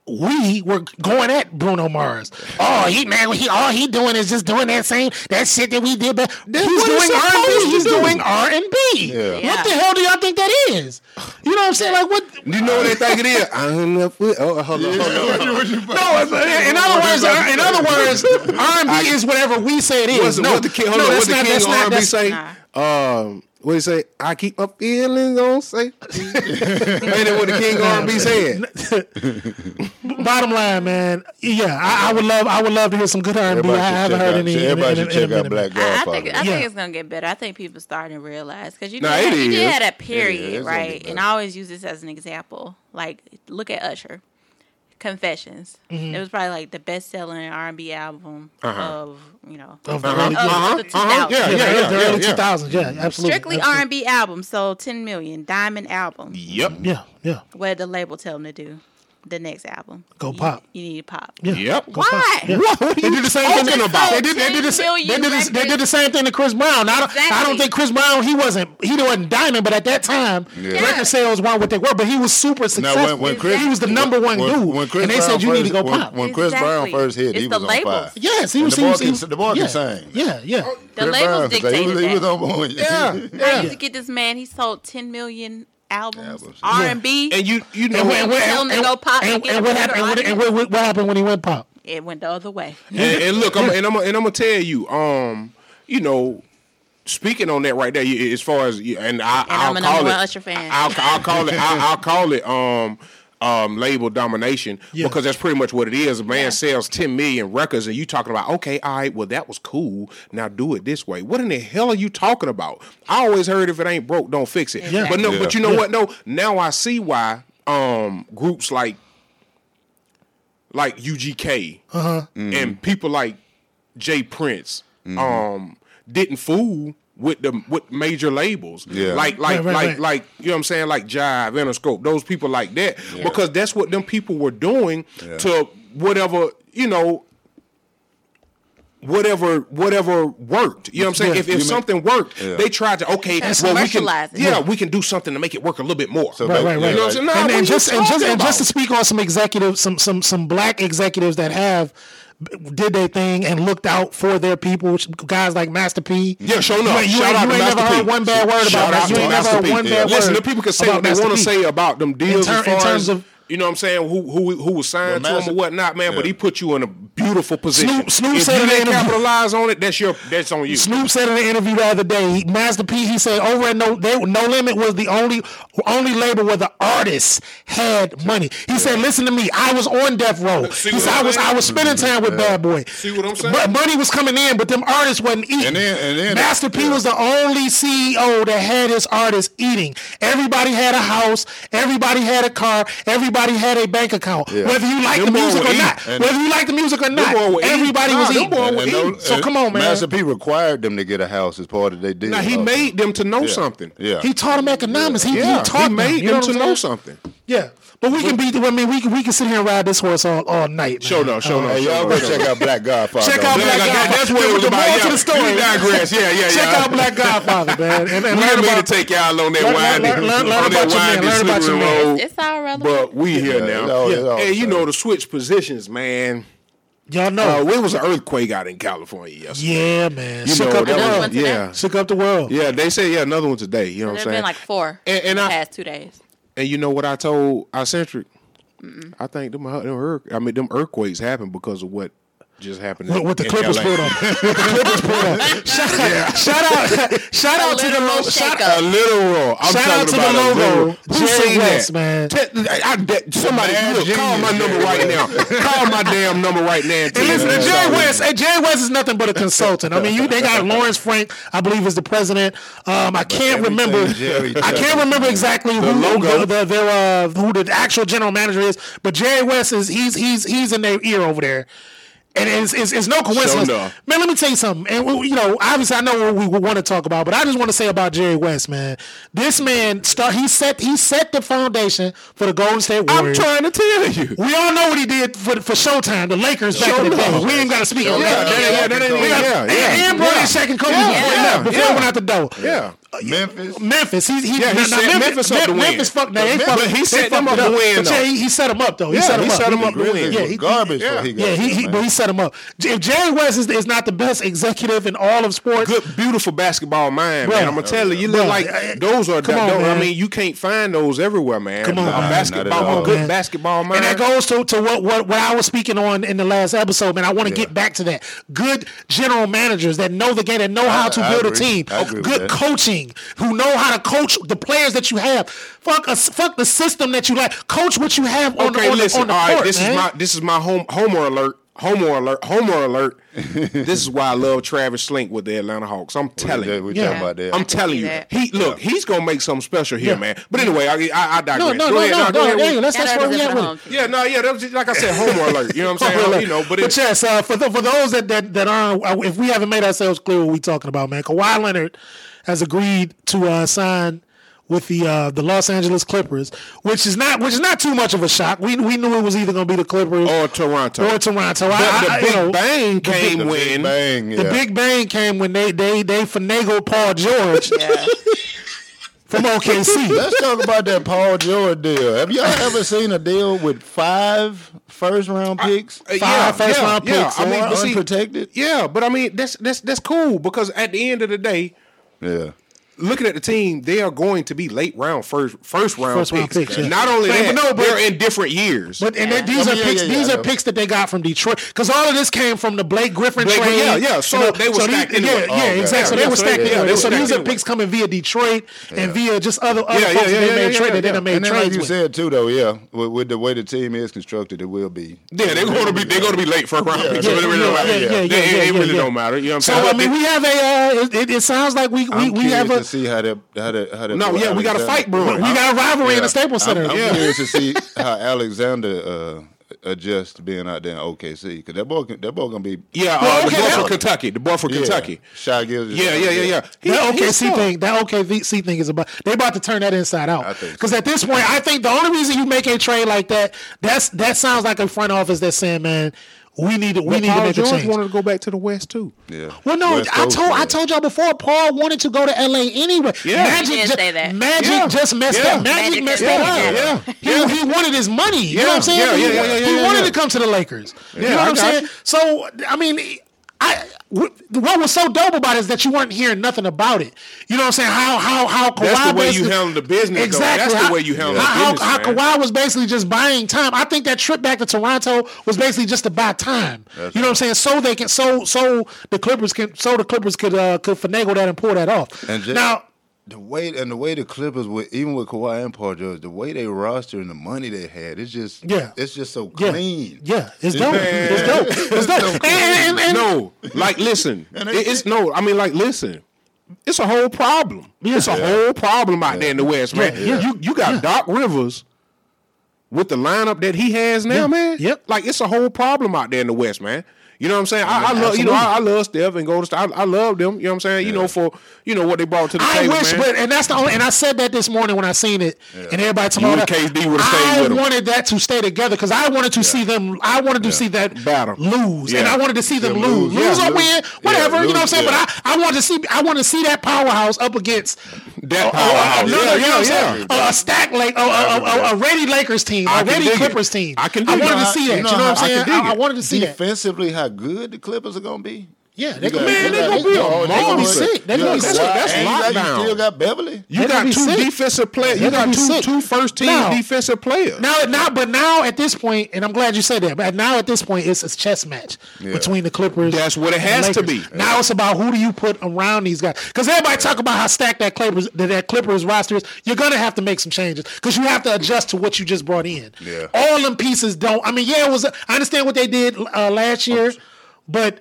We were going at Bruno Mars. Oh, he man, he all he doing is just doing that same that shit that we did. But he's he's doing R and B. He's do. doing R and B. What the hell do y'all think that is? You know what I'm saying? Like what? Do you know what they think it is? I'm up with. Oh, hold on, hold on. No, in other words, uh, in other words, R and B is whatever we say it is. What's, no, what the king? Hold no, on. that's What the not- that's not- R&B that's- say? Nah. Um, what he say? I keep my feelings on safe. Ain't that what the king of R&B said? Bottom line, man, yeah, I, I would love, I would love to hear some good R and B. I haven't heard out- any. in- Everybody in- should in a check out minute. Black I, I think I Yeah. think it's gonna get better. I think people starting to realize because you, Nah, did, it you did is. have that It is. period, right? And. I always use this as an example. Like, look at Usher, Confessions. Mm-hmm. It was probably like the best selling R and B album Uh-huh. of you know Of the of, early- Uh-huh, the uh-huh, 2000s. yeah, Yeah, yeah, the, yeah, the early yeah. 2000s, yeah, absolutely. Strictly R and B album sold 10 million. Diamond album. Yep. Yeah, yeah. What did the label tell them to do? The next album. Go You- pop. You need to pop. Yeah. Yep. Go Why? pop. Yeah. What? What They did the same talking thing. about? They did. They did the same. They did, the, they did the same thing to Chris Brown. I don't. I don't think Chris Brown. He wasn't. He wasn't diamond, but at that time, Yeah. record sales weren't what they were. But he was super successful. when- when Chris- he was the number one when, dude, when Chris and they Brown said you need to first- go pop. When Chris Brown first hit, It's he the was on fire. yes, he was. the he boy was, can- the boy can yeah, sing. Yeah, yeah. The labels Brown can dictated he was, he was on point. Yeah. I used to get this man. He sold 10 million albums. R and B. And you, you know, And, and, when- Tell him to and- go pop and and- and what happened? And what- what, what happened when he went pop? It went the other way. and look, I'm, and I'm, and I'm gonna tell you, um, you know, speaking on that right there, as far as, and I, And I'll I'm a call it, Usher fan. I'll, I'll call it, I'll, I'll call it, um, um, label domination Yeah. because that's pretty much what it is. A man Yeah. sells 10 million records and you talking about, okay, all right, well, that was cool. Now do it this way. What in the hell are you talking about? I always heard if it ain't broke, don't fix it. Yeah. But no, Yeah. but you know Yeah. what? No, now I see why um, groups like like UGK Uh-huh. and people like Jay Prince Mm-hmm. um, didn't fool with the with major labels. Yeah. Like like Right, right, like right. like you know what I'm saying? Like Jive, Interscope, those people like that. Because that's what them people were doing Yeah. to whatever, you know, whatever whatever worked. You know what I'm saying? Yeah. If, if You mean- something worked, Yeah. they tried to okay, And well we can yeah, Yeah. we can do something to make it work a little bit more. So Right, right, right. You know what I'm saying? Nah, and, and just and just and just to speak on some executives, some some some black executives that have did their thing and looked out for their people. Guys like Master P. Yeah, sure You enough. ain't, you Shout ain't, out you ain't never P. heard one bad word Shout about out that. You ain't never heard one Yeah. bad Listen, word. the people can say what they want to say about them deals ter- as in terms of- you know what I'm saying who who who was signed The to him or whatnot, man. But he put you in a beautiful position. Snoop- Snoop if said you in the didn't capitalize on it, that's your that's on you. Snoop said in an interview the other day, Master P, he said over at No they, No Limit was the only only label where the artists had money. He said, "Listen to me, I was on Death Row. See He said I'm was saying? I was spending time with Bad Boy. See what I'm saying? But money was coming in, but them artists wasn't eating. And then- and then- Master P yeah. was the only CEO that had his artists eating. Everybody had a house, everybody had a car, everybody had a bank account. Yeah. Whether you like the music or not, And- whether you like the music or not, boys were eating. everybody was eating. boys And eating. So come on, man. Master P required them to get a house as part of their deal. now he Also. made them to know Yeah. something. Yeah. He taught them economics. He, he taught he made them to know something. Yeah, but we can be. I mean, we can we can sit here and ride this horse all, all night. Show man. no, show no, Uh, Hey, y'all no. go check out Black Godfather. Check out Black Black Black Godfather. Godfather. That's what it was The about. moral Yeah. to the story. We digress. Yeah, yeah, Check out Black Godfather, man, and, and We learn about to take y'all on that Learn- winding, learn- learn- learn on that about your man, winding, learn about your man. road. It's all relevant. But we here now. it's all- Hey, you know same. to switch positions, man. y'all Uh, know. it was an earthquake out in California yesterday. yeah, man. You Shook know, up the that Another was- one world. yeah, Shook up the world. yeah. They say yeah, another one today. You know what I'm saying? been like four And- and the I- past two days. And you know what I told Icentric? I think them, uh, them I mean them earthquakes happen because of what just happened. What, in- what the Clippers LA. put on. What the Clippers put on. Shout, out, shout out, shout out to the logo. Shout shakeup. A literal. I'm Shout out to the logo, literal. Who Jerry West, man. Te- I, I, somebody look, call my genius, number right now. Call my damn number right now. and tell And me listen, that Jerry. West, hey, Jerry West is nothing but a consultant. I mean, you they got Lawrence Frank, I believe, is the president. Um, I can't remember. Jerry I can't remember man. exactly who logo. the, the, their, uh, who the actual general manager is, but Jerry West is he's he's he's in their ear over there. And it's, it's, it's no coincidence. enough. Man, let me tell you something. And, we- you know, obviously I know what we want to talk about, but I just want to say about Jerry West, man. This man, start, he set he set the foundation for the Golden State Warriors. I'm trying to tell you. We all know what he did for for Showtime, the Lakers back in the day. We ain't got to speak on Yeah, that. yeah, that ain't- We got- yeah, yeah. And Yeah. second Yeah, before yeah, before yeah. he went out the door. Yeah. Oh, Memphis. Memphis, he, he, Yeah, he now, set now, Memphis up to win. Memphis fucked, they ain't But he they set fucked them up to win, But though. yeah, he, he set them up though. He Yeah, set them he up. set 'em up to win. Yeah, was he- garbage yeah. he got Yeah, he, he but he set him up. If Jerry West is, is not the best executive in all of sports, Good, beautiful basketball mind, Bruh. man. I'm gonna tell you, you look Bruh, like I- those are. come on, those- I mean, you can't find those everywhere, man. Come on, a basketball, Not at all. a good Man. basketball mind. And that goes to, to what, what what I was speaking on in the last episode, man. I want to get back to that. Good general managers that know the game, that know how to build a team. I agree with Good that. Coaching, who know how to coach the players that you have. Fuck us, fuck the system that you like. Coach what you have on okay, the on listen. the, on the all court, right, this man. is my this is my home homer alert. Homer alert. Homer alert. this is why I love Travis Schlenk with the Atlanta Hawks. I'm telling you. we Yeah. talking about that. I'm telling you, he look. He's gonna make something special here, Yeah. man. But anyway, I, I, I digress. no, no, Go no, ahead, no, now, go no, ahead yeah, with- that's, that's Gotta where we at with home it. team. Yeah, no, yeah, that was just, like I said, homer alert. You know what I'm saying? you know, but, it, yes, uh, for the, for those that that that aren't, uh, if we haven't made ourselves clear what we talking about, man, Kawhi Leonard has agreed to uh, sign with the uh, the Los Angeles Clippers, which is not which is not too much of a shock. We we knew it was either going to be the Clippers or Toronto. or Toronto. But I, the I, Big you know, Bang came the Big when Bang, yeah. the Big Bang came when they they they finagled Paul George Yeah. from OKC. Let's talk about that Paul George deal. Have y'all ever seen a deal with five first round picks? Uh, Five first round picks, I mean, or but see, unprotected? yeah, but I mean, that's that's that's cool because at the end of the day, Yeah looking at the team, they are going to be late round first first round first picks. Round picks yeah. Not only but, that, no, but, they're in different years. But and yeah. these I mean, are yeah, picks. these are picks that they got from Detroit because all of this came from the Blake Griffin Blake, trade. Yeah, yeah. So, you know, they were so stacked. These, yeah, yeah, oh, exactly. So they were stacked. Yeah, so these are picks coming via Detroit and via just other other yeah, folks that they made trade that they made trades. Like you said too, though, yeah, with the way the team is constructed, it will be. Yeah, they're going to be they're going to be late first round picks. yeah, yeah. don't. It really don't matter. You know what I'm saying? So I mean, we have a. Uh, it sounds like we we have a see how that how that how that. No, yeah, Alexander, we got a fight brewing. We got a rivalry yeah, in the Staples Center. I'm, I'm yeah. curious to see how Alexander. Uh, being out there in OKC because that boy that boy gonna be yeah well, uh, okay, the boy from Kentucky the boy from yeah. Kentucky Shai Gilgeous yeah yeah yeah yeah he, that OKC thing that OKC thing is about they about to turn that inside out because so. at this point I think the only reason you make a trade like that that's that sounds like a front office that's saying man we need to. We but need Paul to make George a change. wanted to go back to the West too. Yeah. Well, no, West I told. I told y'all before. Paul wanted to go to L.A. anyway. Yeah. Magic didn't just, say that. Magic yeah. just messed yeah. up. Magic, Magic messed that up. Yeah. He, he wanted his money. You know what I'm saying? Yeah, yeah, yeah, he wanted to come to the Lakers. you know what I'm saying? You. So I mean, I what was so dope about it is that you weren't hearing nothing about it. You know what I'm saying? How how how Kawhi That's the way you handled the business. Exactly. Though. That's the way you handled how, the how, business. How, how Kawhi was basically just buying time. I think that trip back to Toronto was basically just to buy time. That's you know right. what I'm saying? So they can so so the Clippers can so the Clippers could uh, could finagle that and pull that off. And just, now the way and the way the Clippers with even with Kawhi and Paul George, the way they roster and the money they had, it's just yeah, it's just so clean. Yeah, yeah. it's dope. Man. It's dope. It's, it's. So and, and, and, no, like listen, it, it's no. I mean, like listen. It's a whole problem. Yeah. It's a yeah. whole problem out there in the West, man. Yeah, You you got Doc Rivers with the lineup that he has now, man. Yep. Like it's a whole problem out there in the West, man. You know what I'm saying? I, I love you know I, I, love Steph and Golden State. I, I love them. You know what I'm saying? Yeah. You know for you know what they brought to the I table. I wish, man. but and that's the only. And I said that this morning when I seen it, yeah. and everybody told me KD would stayed I wanted that to stay together because I wanted to yeah. see them. I wanted to see that battle lose, and I wanted to see them, lose, lose, or win, whatever. You know what I'm saying? But I, I wanted to see I want to see that powerhouse up against that powerhouse. You know what I'm saying? A stack like uh, a ready Lakers team, a ready Clippers team. I can. I wanted to see that. You know what I'm saying? I wanted to see that. Defensively, how good the Clippers are going to be? Yeah, they gonna, man, they're gonna, oh, gonna be a gonna be sick. They gonna be sick. That's and lockdown. You still got Beverley. You they got two sick. defensive players. You got two sick. two first team now, defensive players. Now, now, but now at this point, and I'm glad you said that. But now at this point, it's a chess match yeah. between the Clippers. That's what it has to be. Now yeah. it's about who do you put around these guys? Because everybody talk about how stacked that Clippers that, that Clippers roster is. You're gonna have to make some changes because you have to adjust to what you just brought in. Yeah. All them pieces don't. I mean, yeah, it was. I understand what they did uh, last year, but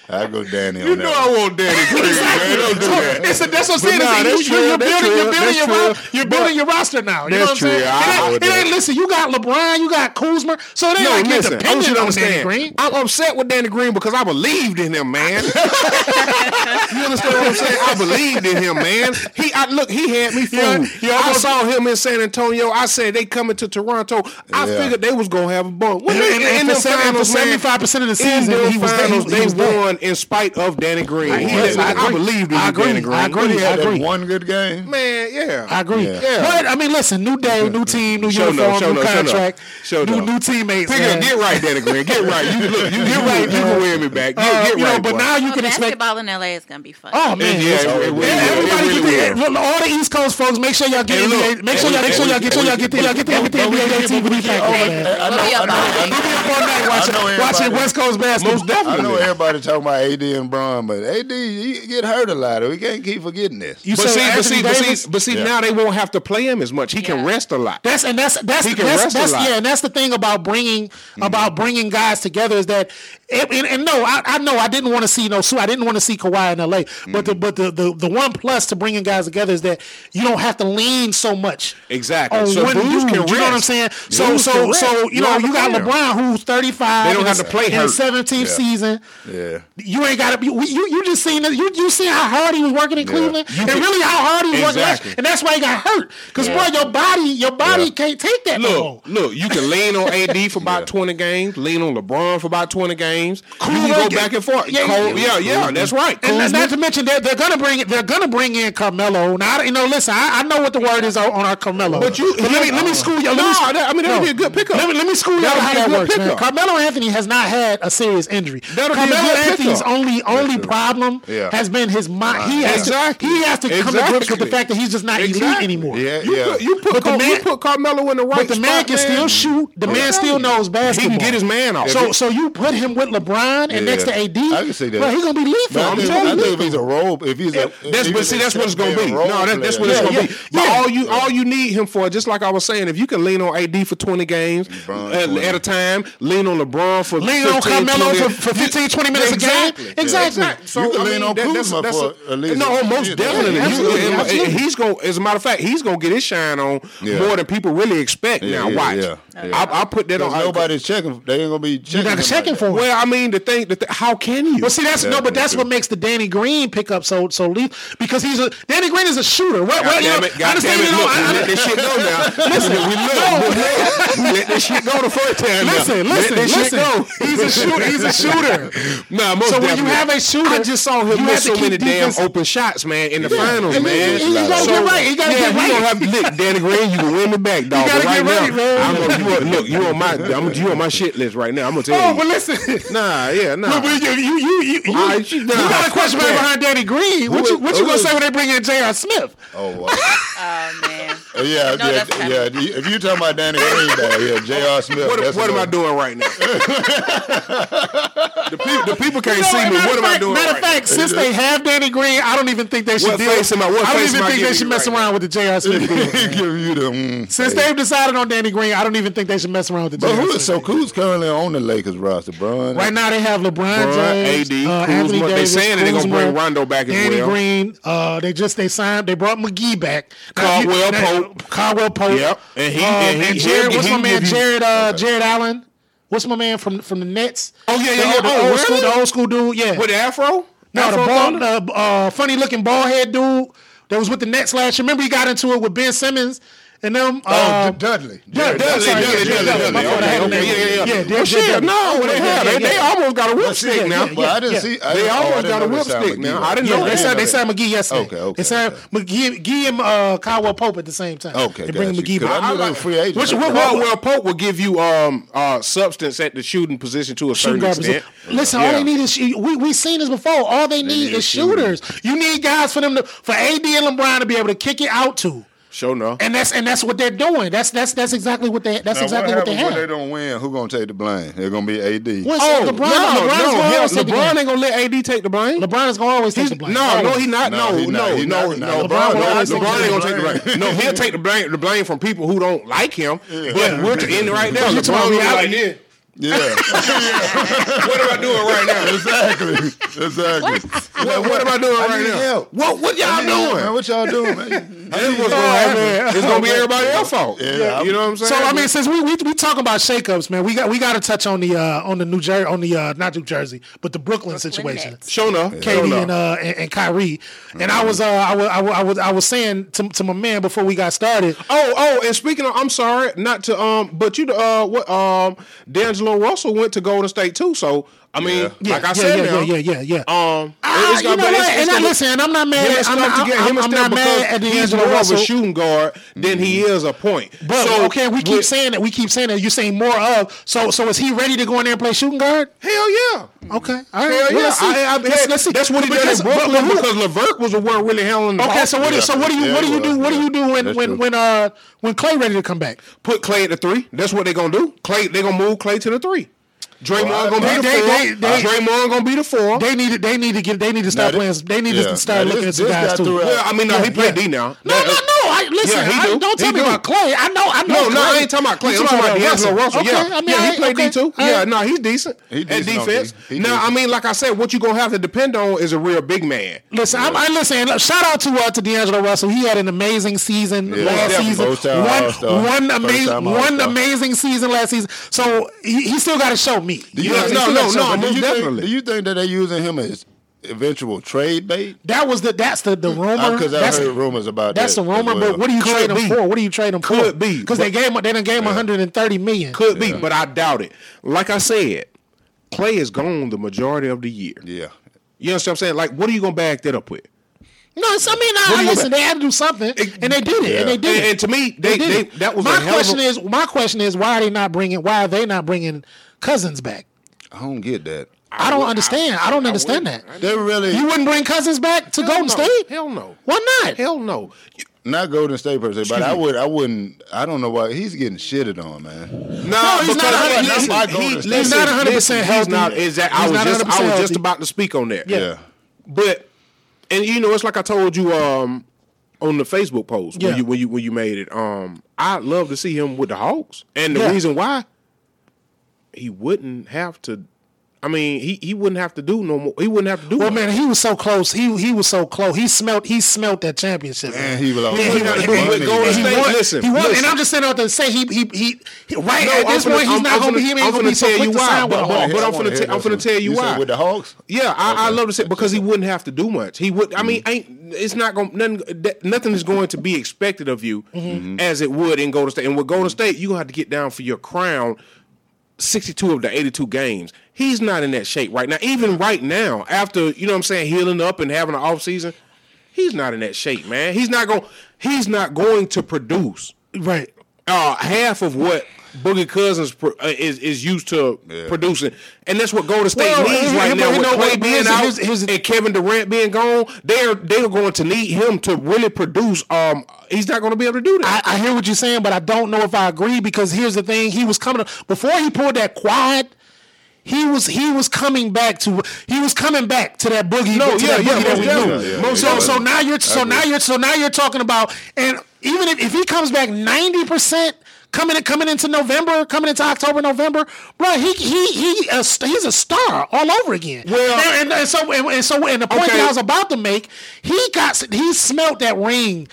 I go Danny. You know that. I want Danny Green. exactly. Don't do that. It's a, that's what I'm saying. Nah, you, true, you're, building, you're building, your, you're building your roster now. You know what I'm saying? I, listen. You got LeBron. You got Kuzma. So they ain't no, like listen, dependent on Danny Green. I'm upset with Danny Green because I believed in him, man. you understand what I'm saying? I believed in him, man. He, I look, he had me fooled. Yeah, I saw him in San Antonio. I said they coming to Toronto. I yeah. figured they was gonna have a ball. And, in, seventy five percent of the season, he was there. they won in spite of Danny Green. He had, I, I, I believe I agree. Danny Green. I agree. But he had I agree. one good game. Man, yeah. I agree. Yeah. yeah. But I mean, listen, new day, new team, new show uniform, no, show new no, contract, show no. new, new teammates. Pick up, get right, Danny Green. Get right. You look, you get right. You can wear me back. Get, uh, get you right. Know, but boy. now you well, can expect basketball in LA is gonna be fun. Oh man, yeah, everybody All the East Coast folks, make sure y'all get NBA. Make sure y'all make sure y'all get sure y'all get y'all get the NBA team weekend. I know. I know. Watching West Coast basketball. Most definitely. I know everybody talking about AD and Bron, but AD he get hurt a lot. We can't keep forgetting this. You but, see, but see, but see, but see, yeah. now they won't have to play him as much. He yeah. can rest a lot. That's and that's that's he can that's, rest that's, a lot. yeah, and that's the thing about bringing mm-hmm. about bringing guys together is that it, and, and, no, I, I, know I didn't want to see you no know, I didn't want to see Kawhi in LA, mm-hmm. but the mm-hmm. but the, the the one plus to bringing guys together is that you don't have to lean so much. Exactly. On so one dude, you know what I'm saying? So so so you know you got LeBron who's 35. They don't have to play in 17th season. Yeah ain't got to be. You you just seen it. You you see how hard he was working in Cleveland, You and can- really how hard he was working, Exactly. last- and that's why he got hurt. Because Yeah. boy, your body your body Yeah. can't take that no. Look, look, you can lean on AD for about Yeah. 20 games, lean on LeBron for about 20 games. you can go back and forth. Yeah, Cole- yeah. yeah, yeah, that's right. And Kuzma- not to mention they're, they're gonna bring they're gonna bring in Carmelo. Now you know, listen, I, I know what the word is on, on our Carmelo. But you- let me let me school you. Let me, No, that- I mean, that would be a good pickup. Let me, let me school you That would how that works. Carmelo Anthony has not had a serious injury. That'll Carmelo Anthony's pickup. only only problem Yeah. has been his mind. He has Exactly. to he has to come to grips with the fact that he's just not elite anymore. Yeah, you yeah. put, you put, But the you man- put Carmelo in the right But the man spot, can still shoot. The man still knows basketball. He can get his man off. So so you put him with LeBron and Yeah. next to AD. I can see that. Bro, he's gonna be lethal. I I'm think, telling I you. think if he's a role, if he's a, That's if but see that's what it's gonna be. No, that's what it's gonna be. But all you all you need him for, just like I was saying, if you can lean on AD for twenty games at, a time, lean on LeBron for Lean on 15, Carmelo 20. for, for 15, 20 minutes Exactly. a game. Exactly. So You can I lean mean, on that- that's- Kuzma that's for a- at least No, most yeah, definitely. yeah, You- absolutely, and- and absolutely. he's going. As a matter of fact, he's going to get his shine on Yeah. more than people really expect. Yeah, now, yeah, watch. yeah, yeah. I, I put that on. Because nobody's checking. They ain't gonna be checking. You're not checking like for him. Well, I mean, the thing. The th- how can you? Well, see, that's no, but that's Yeah, what makes the Danny Green pickup so so lethal because he's a Danny Green is a shooter. Well, well, God you know, damn it! I understand damn it! you know, Look, I- we let this shit go now. Listen, we look, we let, let this shit go the first time. now. Listen, Let listen, shit listen. go. He's a shooter. He's a shooter. Nah, most So when you have a shooter, I just saw you him have miss to so keep many damn open shots, man, in the finals, And man. he- he gotta So, get right. He gotta yeah, get we right. gonna have to lick Danny Green. You can win me back, dog. You gotta right get now, right, man. I'm gonna, you on, look, you on my, I'm, you on my shit list right now. I'm gonna tell Oh, you. but listen. Nah, yeah, nah. But you, you, you, you, you, All right, you- you nah, got a question fuck mark that. behind Danny Green. What you, what you who gonna say when they bring in J.R. Smith? Oh wow. Oh man. Uh, yeah, No, yeah, that's coming. yeah. If you talking about Danny Green, yeah, J.R. Smith. What, that's what am I another- doing right now? the, people, the people can't You know, see me. What of am I doing Matter right of fact, since they have Danny Green, I don't even think they should What deal. face am I- what I don't face even am think they should mess right around with the J.R. Smith. deal. He give you the. Mm, Since they've decided on Danny Green, I don't even think they should mess around with the but J.R. who Smith. so who's currently on the Lakers roster, Bron? Right now they have LeBron LeBron, James, AD, uh, Kuzma. Anthony They Davis, saying they're gonna bring Rondo back as well. Danny. Green. Uh, they just they signed. They brought McGee back. Caldwell you- now, Pope. Caldwell Pope. Yep. And he- Um, and he- Jared. he'll- What's my man? Jared. Uh, Jared Allen. What's my man from from the Nets? Oh, yeah, yeah, The yeah. old- The Oh, old school, the old school dude. Yeah. With the afro? No, the Afro Thunder? the uh, funny looking bald head dude that was with the Nets last year. Remember he got into it with Ben Simmons and them. Oh, Uh, D- Dudley. Dudley, Dudley, Dudley, yeah, Dudley, yeah, Dudley. my fault, I had Okay, a name. okay, yeah, yeah, yeah. Yeah, Well, shit, yeah, no, yeah, they yeah, had. yeah, They, they almost got a whip stick now. yeah, But I didn't yeah. see. I, They oh, I almost didn't got a whip stick now. I didn't know they that. signed they signed McGee yesterday. Okay, okay, They signed. McGee, McGee and uh, Caldwell Pope at the same time. Okay, they bring McGee back. I knew they were free agents. Which- Okay. what- Well, well, Pope will give you um uh substance at the shooting position to a certain extent. Listen, all they need is sh- we we seen this before. All they need need is shooters. shooters. You need guys for them to for AD and LeBron to be able to kick it out to. Sure enough. And that's and that's what they're doing. That's that's that's exactly what they that's Now, exactly what, what they happens when they don't win? Who gonna take the blame? They're gonna be AD. What's Oh, LeBron? no, LeBron's no, gonna hell, always take the LeBron ain't gonna let AD take the blame. LeBron is gonna always take the blame. No, no, he not. No, No, he no, not. He no, not. no. No, LeBron, LeBron no, always LeBron ain't gonna take the blame. No, he'll take the blame, the blame from people who don't like him. But we're to end right now. LeBron talking gonna be about like reality. Yeah, What am I doing right now? exactly, exactly. What, what am I doing I right now? help. What what y'all doing? Man, what y'all doing, man? This what's gonna happen. It's gonna be everybody else's fault. Yeah. You know what I'm saying? So I mean, since we we, we talking about shakeups, man, we got we got to touch on the uh, on the New Jersey on the uh, not New Jersey, but the Brooklyn, situation. Nets. Sure enough. KD enough. and uh and, and Kyrie, and I was uh I was, I was I was I was saying to, to my man before we got started. Oh, oh, and speaking of, I'm sorry, not to um, but you uh, what um, D'Angelo Russell went to Golden State too. So I mean, Yeah, like I yeah, said, yeah, now, yeah, yeah, yeah, yeah. Um, it's you gonna know what? it's- it's And I listen, I'm not mad. Him I'm Steph not, together, I'm, him and I'm not mad at because he's more of a shooting guard than he is a point. But so okay, we keep with- saying that. We keep saying that. You're saying more of. So so is he ready to go in there and play shooting guard? Hell yeah. Okay, all right. Hell yeah. Let's see. I, I, Let's- let's see. That's what he Because- did in Brooklyn but because LeVert was the one really handling the Okay, ball. so what? do So what do you? What do you do? What do you do when when when uh when Clay ready to come back? Put Clay at the three. That's what they're gonna do. Clay, they're gonna move Clay to the three. Draymond Well, gonna be the they- four. they- they- Draymond gonna be the four. They need to. They need to get. They need to start playing. They need yeah. to start Now, looking this- at some guys too. well, I mean, no, he played yeah. D now. No, no, no. I listen. Yeah, he I, do. don't tell He me do. about Clay. I know. I know. No, no, Clay. I ain't talking about Clay. I'm talking about D'Angelo Russell. Okay, yeah, I mean, yeah, he played okay. D too. Yeah, no, he's decent He at defense. Now. I mean, like I said, what you gonna have to depend on is a real big man. Listen, I'm, I listen. Shout out to uh, to D'Angelo Russell. He had an amazing season last season. One, one amazing, one amazing season last season. So he, he still got to show me. Do You you, know, he no, still no, no. Do you definitely. think? Do you think that they're using him as eventual trade bait? That was the that's the the uh, rumor. Because I that's heard rumors about that's that. the rumor. well. But what do you Could trade him for? What do you trade him for? Could be, because they but- gave him they done gave him 130 million. Could be, but I doubt it. Like I said, Clay is gone the majority of the year. Yeah. You understand what I'm saying? Like, what are you gonna back that up with? No, it's, I mean, What I, listen. They had to do something, and they did it. Yeah. And they did And, it. and to me, they, did they, that was my a hell question of a, is my question is why are they not bringing why are they not bringing Cousins back? I don't get that. I, don't would- understand. I, don't I understand that. They really You wouldn't bring Cousins back to Golden no. State? Hell no. Why not? Hell no. not Golden State per se, but I would. I wouldn't. I don't know why he's getting shitted on, man. No, he's not- because he's listen, not he- Golden State. listen, He's not 100% listen, he's healthy. not exact- I He's was not just 100% I was just healthy. about to speak on that. Yeah. Yeah. But and you know, it's like I told you um on the Facebook post Yeah. when you when you when you made it. Um, I'd love to see him with the Hawks, and the Yeah. reason why he wouldn't have to. I mean, he, he wouldn't have to do no more. He wouldn't have to do. Well, much. man, he was so close. He he was so close. He smelt he smelt that championship. Man, he was Yeah, he, He won- won- he, he won- he, Golden he State, won. listen, he won. listen. And I'm just sitting out to say he he he, he right No, at this I'm finna- point he's I'm- not gonna be finna- he ain't I'm gonna be so tell quick you to why, sign with but- Hawks. but I'm I wanna tell- I'm this finna one. tell you why. with the Hawks. Yeah, I, I love to say because he wouldn't have to do much. He would. I mean, mm-hmm. ain't it's not going nothing. Nothing is going to be expected of you mm-hmm. as it would in Golden State. And with Golden State, you gonna have to get down for your crown. Sixty-two of the eighty-two games. He's not in that shape right now. Even right now, after you know what I'm saying, healing up and having an off season, he's not in that shape, man. He's not going. He's not going to produce Right. uh, half of what Boogie Cousins pro- uh, is is used to Yeah. producing, and that's what Golden State Well, needs right now. With Clay being out here's- here's- and Kevin Durant being gone, they're they're going to need him to really produce. Um, he's not going to be able to do that. I, I hear what you're saying, but I don't know if I agree because here's the thing: he was coming before he pulled that quad. He was he was coming back to he was coming back to that boogie. No, to yeah, that yeah, that most we knew. Yeah, Most so so now you're so now you're so now you're talking about and even if, if he comes back ninety percent coming in, coming into November, coming into October, November, bro, he he he st- he's a star all over again. Well- and, and, and so and, and so and the point Okay. that I was about to make, he got he smelt that ring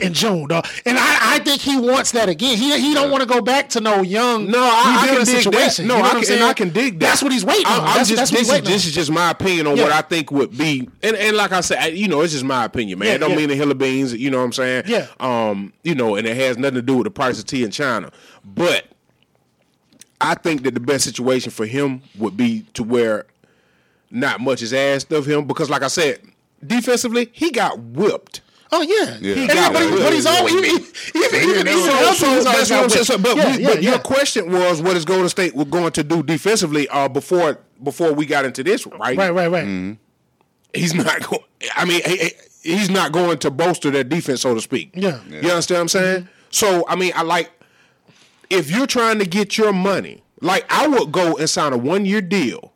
in June, dog. And I, I think he wants that again. He he don't want to go back to no young No, I, I can dig situation. that. No, You know I can, and? I can dig that. That's what he's waiting I, on. I'm That's, just that's this is this is just my opinion on Yeah. what I think would be, and, and like I said, I, you know, it's just my opinion, man. Yeah, it don't yeah. mean a hill of beans. You know what I'm saying? Yeah. Um, you know, and it has nothing to do with the price of tea in China, but I think that the best situation for him would be to where not much is asked of him because, like I said, defensively he got whipped. Oh yeah, Yeah. He he- got but, it. but he's always even even even, even So- So that's what I'm saying. So, but yeah, we, yeah, but your question was, what is Golden State were going to do defensively uh, before before we got into this, right? Right, right, right. He's not going. I mean, he- he- he's not going to bolster their defense, so to speak. Yeah. You understand what I'm saying? So, I mean, I like if you're trying to get your money, like I would go and sign a one year deal.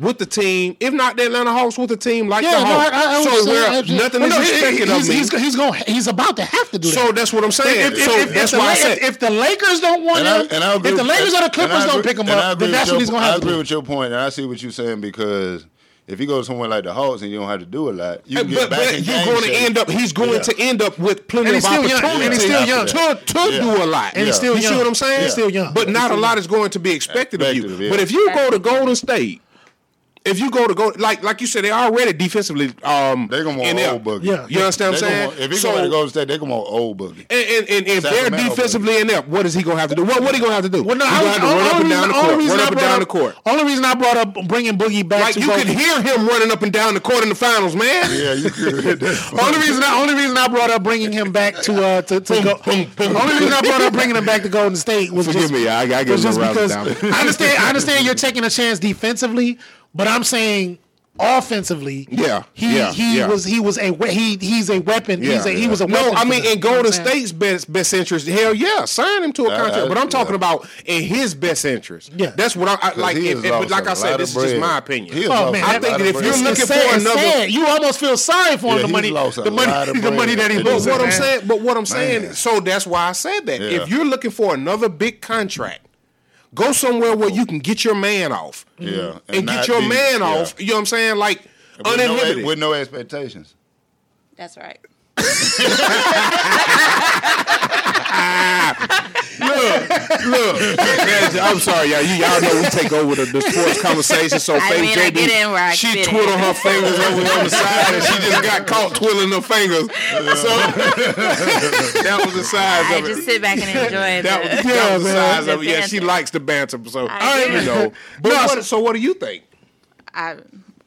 With the team, if not the Atlanta Hawks, with the team like Yeah, the Hawks, I, I, I so understand. where Absolutely. nothing Well, is no, he- expected he's, of me. He's, he's going. He's about to have to do that. so that's what I'm saying. if, if, so if, that's if, why the, I said if, if the Lakers don't want And him, I agree if the with- Lakers or the Clippers I don't agree- pick him up, then with that's your- what he's going to I have to agree do. with your point, and I see what you're saying because if you go to somewhere like the Hawks and you don't have to do a lot, you can but, get back but in you're game going to end up. He's going Yeah. to end up with plenty of he's still young. opportunity And he's still young. to, to Yeah. do a lot. And he's still you see young. what I'm saying? He's still young. But He's not a lot young. is going to be expected of you. Yeah. But if you go to Golden State. If you go to go like like you said, they already defensively um They're gonna want inept. old boogie. Yeah. You understand what I'm gonna saying? want- If he So- go to Golden State, they're gonna want old boogie. and, and, and if they're defensively defensively inept, what is he gonna have to do? What what he gonna have to do? Well, no, he I gonna was, have to run up only and down reason- the only court. reason Run up and down the court. Only reason I brought up bringing Boogie back Like to you could hear him running up and down the court in the finals, man. Yeah, you could. Only reason, I, only reason I brought up bringing him back to uh to, to go. Only reason I brought up bringing him back to Golden State was Forgive just, me, I- I get was just because down. I understand. I understand you're taking a chance defensively, but I'm saying offensively. Yeah, he yeah, he yeah. was he was a we- he he's a weapon. he's a, he was a no. weapon I mean, them. in You know Golden State's best best interest, hell yeah, sign him to a contract. I- but I'm talking yeah. about in his best interest. Yeah. that's what I, I like. If, has if- lost like I said, this of is just my opinion. Oh man, I think that if you're looking sad, for it's another- sad. you almost feel sorry for him. The money, the money, the money that he But But what I'm saying, but what I'm saying, Man. so that's why I said that. If you're looking for another big contract, go somewhere where you can get your man off. Yeah, And, not get your be- man yeah. off. You know what I'm saying? Like With no, with no expectations. That's right. Look, man, I'm sorry, y'all. You, y'all know we take over the, the sports conversation. So I Faythe mean, I get in where I she fit twiddled her fingers over on the side, and she just got caught twiddling her fingers. So that was the size I of it. just sit back and enjoy That was, the, that was the man. size of it. Yeah, she likes the banter. So I you know. But No, what, so what do you think? I,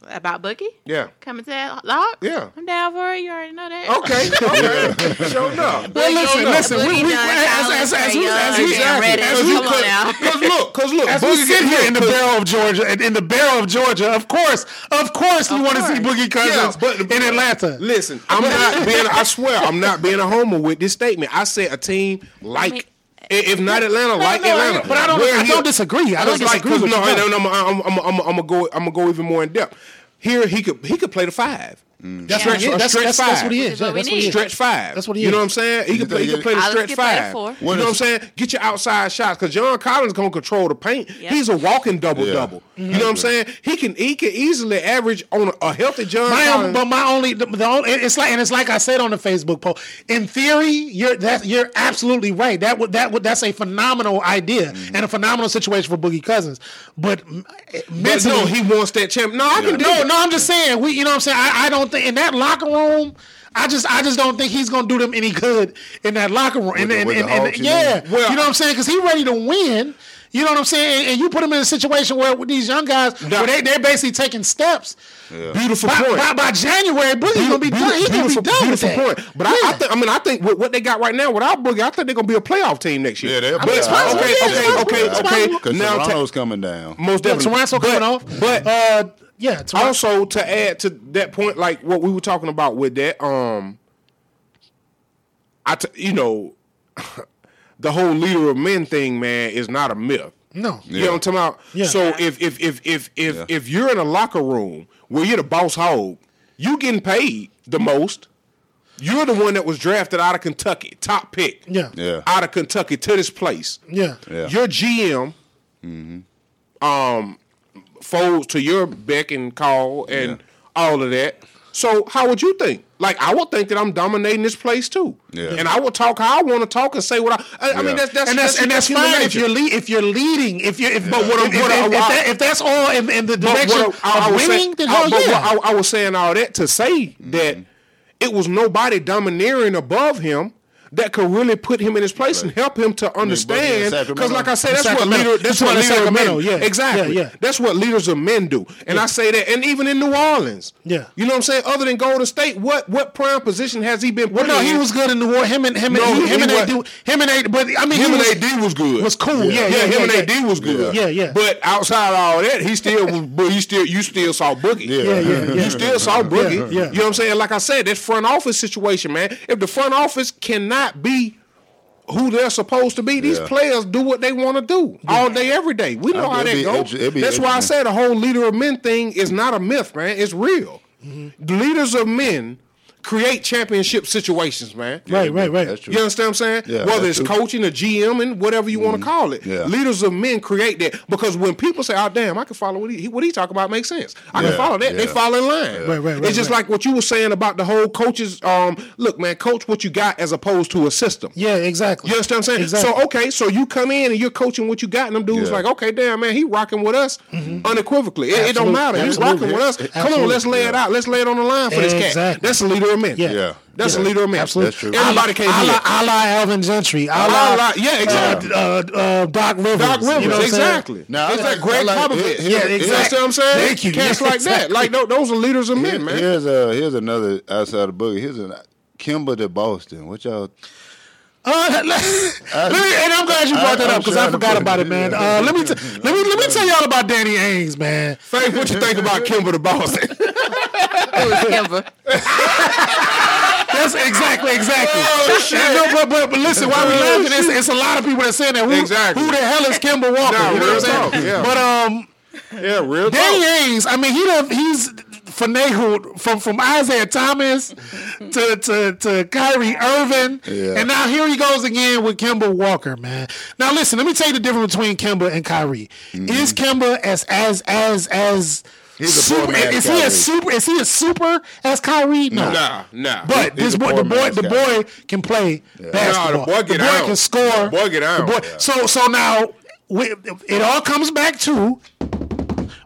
about Boogie Yeah. coming to that lock. Yeah. I'm down for it. You already know that. Okay. Okay. Sure enough. Well, listen, listen. We, we, as, as, as, we, as we, as we, Come on now. Cause look, cause look, as we sit get- here in the barrel of Georgia, in the barrel of Georgia, of course, of course, you Of want to see. Boogie Cousins Yeah, but- in Atlanta. Listen, I'm not being. I swear, I'm not being a homer with this statement. I said a team like, mean- i- if not Atlanta, like no, Atlanta. but I don't- Where I he- don't disagree. I don't Cause like, disagree with no, you, no. no, no, I'm, I'm, I'm, I'm, I'm gonna go. I'm gonna go even more in depth. Here, he could he could play the five. That's Yeah. right. Yeah, A that's, stretch that's, that's what he is. is Yeah, that's what he is. Stretch five. That's what he You know what I'm saying? He You can play. He think can play the stretch can play five. four. You know what I'm saying? Get your outside shots because John Collins gonna control the paint. Yep. He's a walking double Yeah. double. You know what I'm saying? He can he can easily average on a, a healthy John My own, Collins. but my only, the, the only, it's like, and it's like I said on the Facebook post. In theory, you're that you're absolutely right. That would that would that's a phenomenal idea Mm-hmm. and a phenomenal situation for Boogie Cousins. But But mentally, no, he wants that champ. No, I can do. No, no, I'm just saying. We, you know, what I'm saying. I, I don't think in that locker room. I just, I just don't think he's gonna do them any good in that locker room. And, the- and, and- and- Hawks, you yeah, mean? Well- you know what I'm saying? Because he ready to win. You know what I'm saying? And, and you put him in a situation where with these young guys, where they they're basically taking steps. Beautiful By, point. by, by January, Boogie's gonna be done. He's gonna be beautiful, done with beautiful that. point. But I, I think, I mean, I think what, what they got right now without Boogie, I think they're gonna be a playoff team next year. Yeah, they're but, playoff. it's possible. okay, Yeah, okay, it's possible. okay, okay. possible. Because Now, ta- Toronto's coming down. most Yeah, definitely. Toronto but, coming off. But uh, yeah, Toronto. also to add to that point, like what we were talking about with that, um, I, t- you know, the whole leader of men thing, man, is not a myth. no. You know what I'm talking about? Yeah. So if if if if if Yeah. if you're in a locker room where you're the boss hog, you getting paid the most. You're the one that was drafted out of Kentucky, top pick. Yeah. Yeah. Out of Kentucky to this place. Yeah. Yeah. Your GM um folds to your beck and call and Yeah. all of that. So how would you think? Like I would think that I'm dominating this place too. Yeah. And I would talk how I want to talk and say what I I, I mean that's that's and that's, and that's human fine if you're lead, if you're leading if you're if But what I'm- if, what if, I- if, I- that, if that's all in, in the direction what I, I of winning saying, then hell but yeah what I, I was saying all that to say that mm-hmm. it was nobody domineering above him that could really put him in his place and help him to understand. Because, like I said, that's what leader. That's what leader of men. Yeah. Exactly. Yeah, yeah. That's what leaders of men do. And I say that, and even in New Orleans. Yeah. You know what I'm saying? Other than Golden State, what what prime position has he been? well no he was good in New Orleans. him and him No, and he- him and AD him and AD but I mean Him and was, AD was good. was cool yeah Yeah, yeah, him yeah, and AD was good. Yeah, yeah. But outside of all that, he still was. But he still, you still saw Boogie. Yeah. Yeah, yeah, yeah. You still saw Boogie. Yeah, yeah. You know what I'm saying? Like I said, this front office situation, man. If the front office cannot be who they're supposed to be, these Yeah. players do what they want to do all day, every day. We know Uh, how it'd that be goes. inter- it'd That's why I say the whole leader of men thing is not a myth, man. It's real. Mm-hmm. Leaders of men create championship situations, man. right right right That's true. You understand what I'm saying? Yeah, Whether it's true. coaching, or GM, and whatever you want to call it. Yeah. Leaders of men create that because when people say, "Oh, damn, I can follow what he what he talk about makes sense. I can follow that." They fall in line. Right, right, right, It's just right. like what you were saying about the whole coaches. Um, look, man, coach what you got as opposed to a system. yeah exactly You understand what I'm saying? exactly. So okay, so you come in and you're coaching what you got, and them dudes Yeah. like, okay, damn man, he rocking with us unequivocally. It, it don't Absolutely, matter. He's rocking with us. Come on, let's lay it out. Let's lay it on the line for this cat. That's a leader of men. Yeah. Yeah. That's a leader of men. Absolutely. That's true. Everybody can't a do la, it. a la Alvin Gentry, a A la, la- yeah, exactly. Uh, uh, uh, Doc Rivers, Doc Rivers, you know what I'm saying? exactly. Now, I it's like- like Gregg like- Popovich. here- here- Yeah, You exactly. what I'm saying? Thank you. Cats like that. Like tho- those are leaders of Here- men, man. Here's a here's another outside of Boogie. Here's a Kemba to Boston. What y'all? Uh, let, let me, and I'm glad you brought that I- up I'm because I forgot about it- it, man. Uh, let me t- let me let me tell y'all about Danny Ainge, man. Faythe, what you think about Kemba the boss? It was Kemba. That's exactly, exactly. Oh, shit. No, but, but, but listen, while we laughing, it's, it's a lot of people that saying that. Who, Exactly. who the hell is Kemba Walker? Nah, you know what I'm saying? yeah. But um, yeah, real Danny talk. Ainge, I mean, he done, he's finagled from from Isaiah Thomas to to to Kyrie Irving, Yeah. and now here he goes again with Kemba Walker, man. Now listen, let me tell you the difference between Kemba and Kyrie. Is Kemba as as as as Mm-hmm. He's a super, poor man's is he a super is he a super as Kyrie? No. Nah, nah. But He's this boy, the boy, the boy can play basketball. boy get the boy out. can score. The boy get out. The boy- Yeah. So, so now we, it all comes back to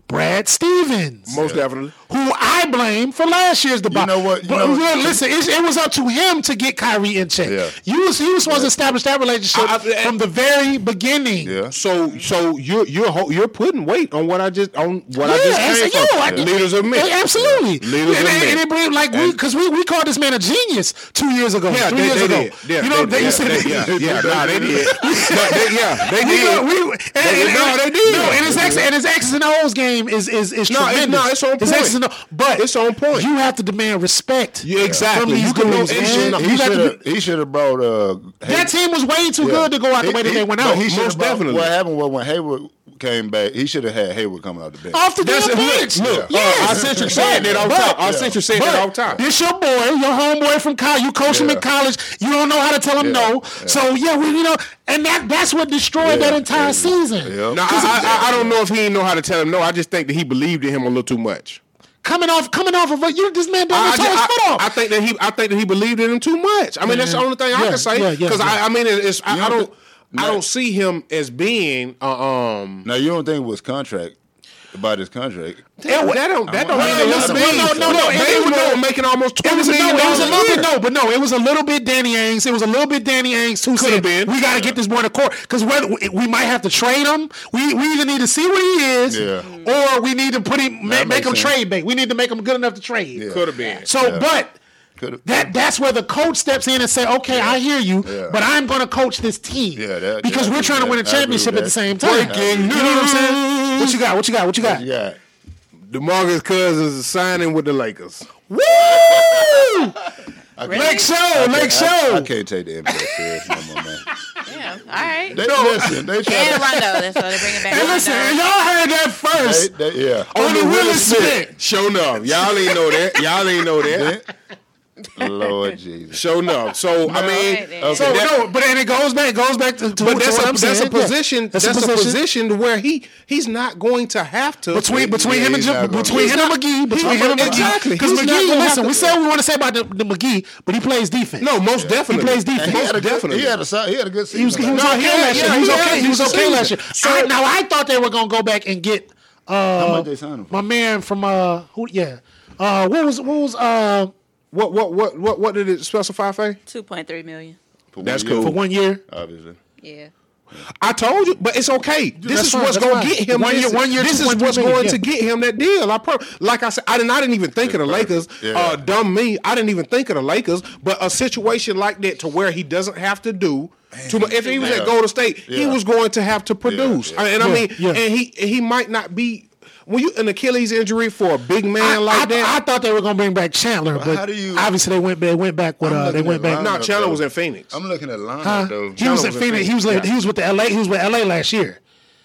Brad Stevens, most definitely. Who I blame for last year's debacle. know what- you But know what- yeah, listen, it, it was up to him to get Kyrie in check. Yeah. You was, he was supposed to establish that relationship I- I- from the very beginning. Yeah. So, so you're you're you're putting weight on what I just on what I just it's- came yo, from. I- Leaders of men. Absolutely. Leaders and, of men. and it bring like we because we, we called this man a genius two years ago. Yeah, three they, years they ago. did. Yeah, you know, they, they, yeah, said they, yeah, yeah, nah, they did. But they, yeah, they did. we, and, and, no, they did. No, and his X and his X's and O's game is is is No, tremendous. no, it's on His point. X's and O's, but It's on point. You have to demand respect. Yeah, exactly. From these You can- no, dudes, man. no, He should have. be- He should have brought. Uh, that team was way too Yeah. good to go out the He- way that he- they went out. He should Most have brought- definitely. What happened was when Hayward came back, he should have had Hayward coming out the bench. Off the That's damn it. Look, bench. look, Yes. uh, I sent you saying that off But- top. I sent you saying that But off top. This your boy, your homeboy from college. You coach him in college. You don't know how to tell him Yeah. no. So yeah, we you know, and that that's what destroyed Yeah. that entire Yeah. season. Yeah. Now, I, I, I don't know if he didn't know how to tell him no. I just think that he believed in him a little too much. Coming off, coming off of what you this man done I, tore his I, foot off. I think that he, I think that he believed in him too much. I mean, that's the only thing I can say. Because yeah, yeah. I, I mean, it's, I, I don't don't, I don't see him as being, uh, um, Now you don't think it was contract about his contract? that, that don't, that don't mean know. to me. No, no, no, They were doing- making almost It twenty was, a, no, million it was a little bit no, but no, it was a little bit Danny Ainge. It was a little bit Danny Ainge who Coulda said been. we got to get this boy to court because we, we might have to trade him, we we either need to see what he is, Yeah. or we need to put him That make him sense. trade bait. We need to make him good enough to trade. Yeah. Could have been. So, Yeah. but. Could've- That that's where the coach steps in and say, "Okay, I hear you, Yeah. but I'm going to coach this team Yeah, that- because yeah, we're trying to win a championship at the same time." You know what I'm saying? What you got? What you got? What you got? Yeah. got DeMarcus Cousins is signing with the Lakers. Woo! Really? Lake Show, I Lake can't- Show. I, I can't take the NBA serious no more, man. Yeah. All right. They, listen, they and try Rondo. That's why they bring it back. Hey, listen, y'all heard that first. they, they, yeah. On the Willis Smith. Show enough. Y'all ain't know that. Y'all ain't know that. Lord Jesus. Show enough. So I mean, Alright, then. So that- no, but and it goes back, goes back to, to, but to that's what a I'm that's a position. Yeah. That's, a position to where he he's not going to have to between between Yeah, him and Jim, between him and McGee, between him and McGee, exactly. Because McGee, listen, to- we said what we want to say about the, the McGee, but he plays defense. No, most definitely. He plays defense. He Most had a good, definitely. he had a he had a good season. He was, he was No, okay he last year. He was okay. He was okay last year. season. Now I thought they were gonna go back and get uh, How much they signed him for? my man from uh who yeah uh what was what was uh What what what what what did it specify, Faye? Two point three million. For That's cool for one year. Obviously. Yeah. I told you, but it's okay. This is fine, what's that's going fine. to get him. One year- this, one year, This is what's million, going yeah. to get him that deal. I pro- like I said, I didn't. I didn't even think of the perfect. Lakers. Yeah. Uh, dumb me. I didn't even think of the Lakers. But a situation like that to where he doesn't have to do. Too much. If he was Yeah. at Golden State, he was going to have to produce. yeah. And I Yeah, mean, yeah. and he he might not be. When you an Achilles injury for a big man I, like I, that, I thought they were gonna bring back Chandler, but how do you- obviously they went they went back with uh they went back. no, lineup, Chandler though. was in Phoenix. I'm looking at lineup Huh? though. He was was in in Phoenix. He was Phoenix. like, he was with the LA. He was with LA last year.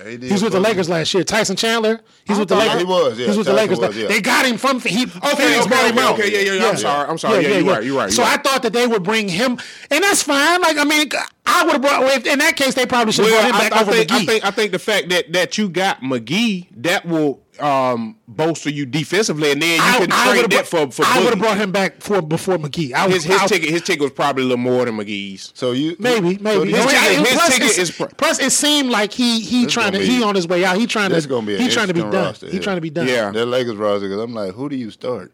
He He was with the both. Lakers last year. Tyson Chandler. He's with the Lakers. he was, yeah, He's with the Lakers. was, yeah. They got him from he, Okay, Phoenix okay, brought him okay, out. okay, yeah, yeah, yeah. I'm sorry, I'm sorry. Yeah, you're right, you're right, So you're I right. thought that they would bring him, and that's fine. Like I mean, I would have brought. In that case, they probably should have Well, brought him I, back I over think, McGee. I think I think the fact that that you got McGee that will um, bolster you defensively, and then you I, can I trade that for for I would have brought him back for before McGee. I his was, his I, ticket his ticket was probably a little more than McGee's. So you Maybe, maybe. this- His ticket- his plus, ticket is plus, it seemed like he he trying to gonna he on his way out. He trying to gonna be he trying to be done. roster He here. trying to be done. Yeah. that Lakers roster because I'm like, who do you start?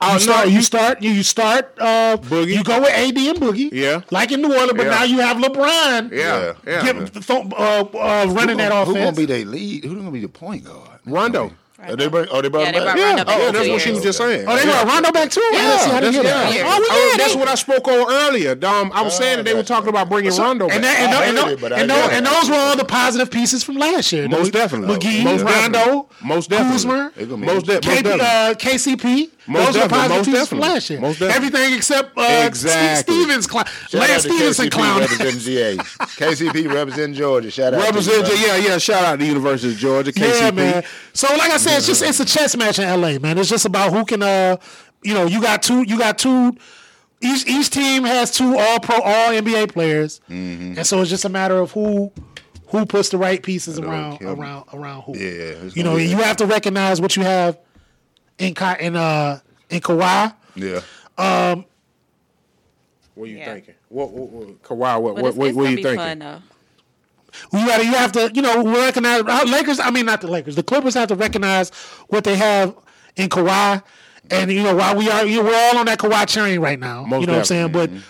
Oh, You start, you start, you, you start. Uh, Boogie. You go with AD and Boogie. Yeah. like in New Orleans, but Yeah. now you have LeBron. yeah, yeah. Give, th- uh, uh, running who, that gonna- offense. Who gonna be their lead? Who gonna be the point guard? Rondo. Oh, they bring, oh, they brought Yeah, him they back? brought Yeah, Rondo back oh, two that's what she was just saying. Oh, they brought Rondo back too. I didn't see- I didn't that's, that. yeah. Oh, Oh, yeah, that's they- what I spoke on earlier. Um, I was saying that they were talking about bringing Rondo back. And, that, and, I and, heard tho- it, and, tho- and those were all the positive pieces from last year. Most definitely. McGee, Most Rondo, definitely. Most definitely. Kuzma, They gonna be- most, de- most KP, definitely. uh, KCP. Most those were definitely, positive most pieces definitely. Most definitely. Everything except uh, Exactly. Stevens, clown. Shout Lance Stephenson clown. representing GA. KCP representing Georgia. Shout out Represent, to you, yeah, yeah. Shout out to the University of Georgia, KCP. Yeah, man. So like I said, it's just it's a chess match in LA, man. It's just about who can uh you know, you got two you got two each each team has two all pro all NBA players. Mm-hmm. And so it's just a matter of who who puts the right pieces around around around who. Yeah, You know, you have to recognize what you have in Ka- in uh in Kawhi. Yeah. Um, what are you Yeah. thinking? What, what, what Kawhi? What, But what, what, what are you be thinking? fun though. You got to you have to you know recognize uh, Lakers. I mean, not the Lakers. The Clippers have to recognize what they have in Kawhi, and you know while we are you know, we're all on that Kawhi train right now. Most you know what I'm saying? But definitely.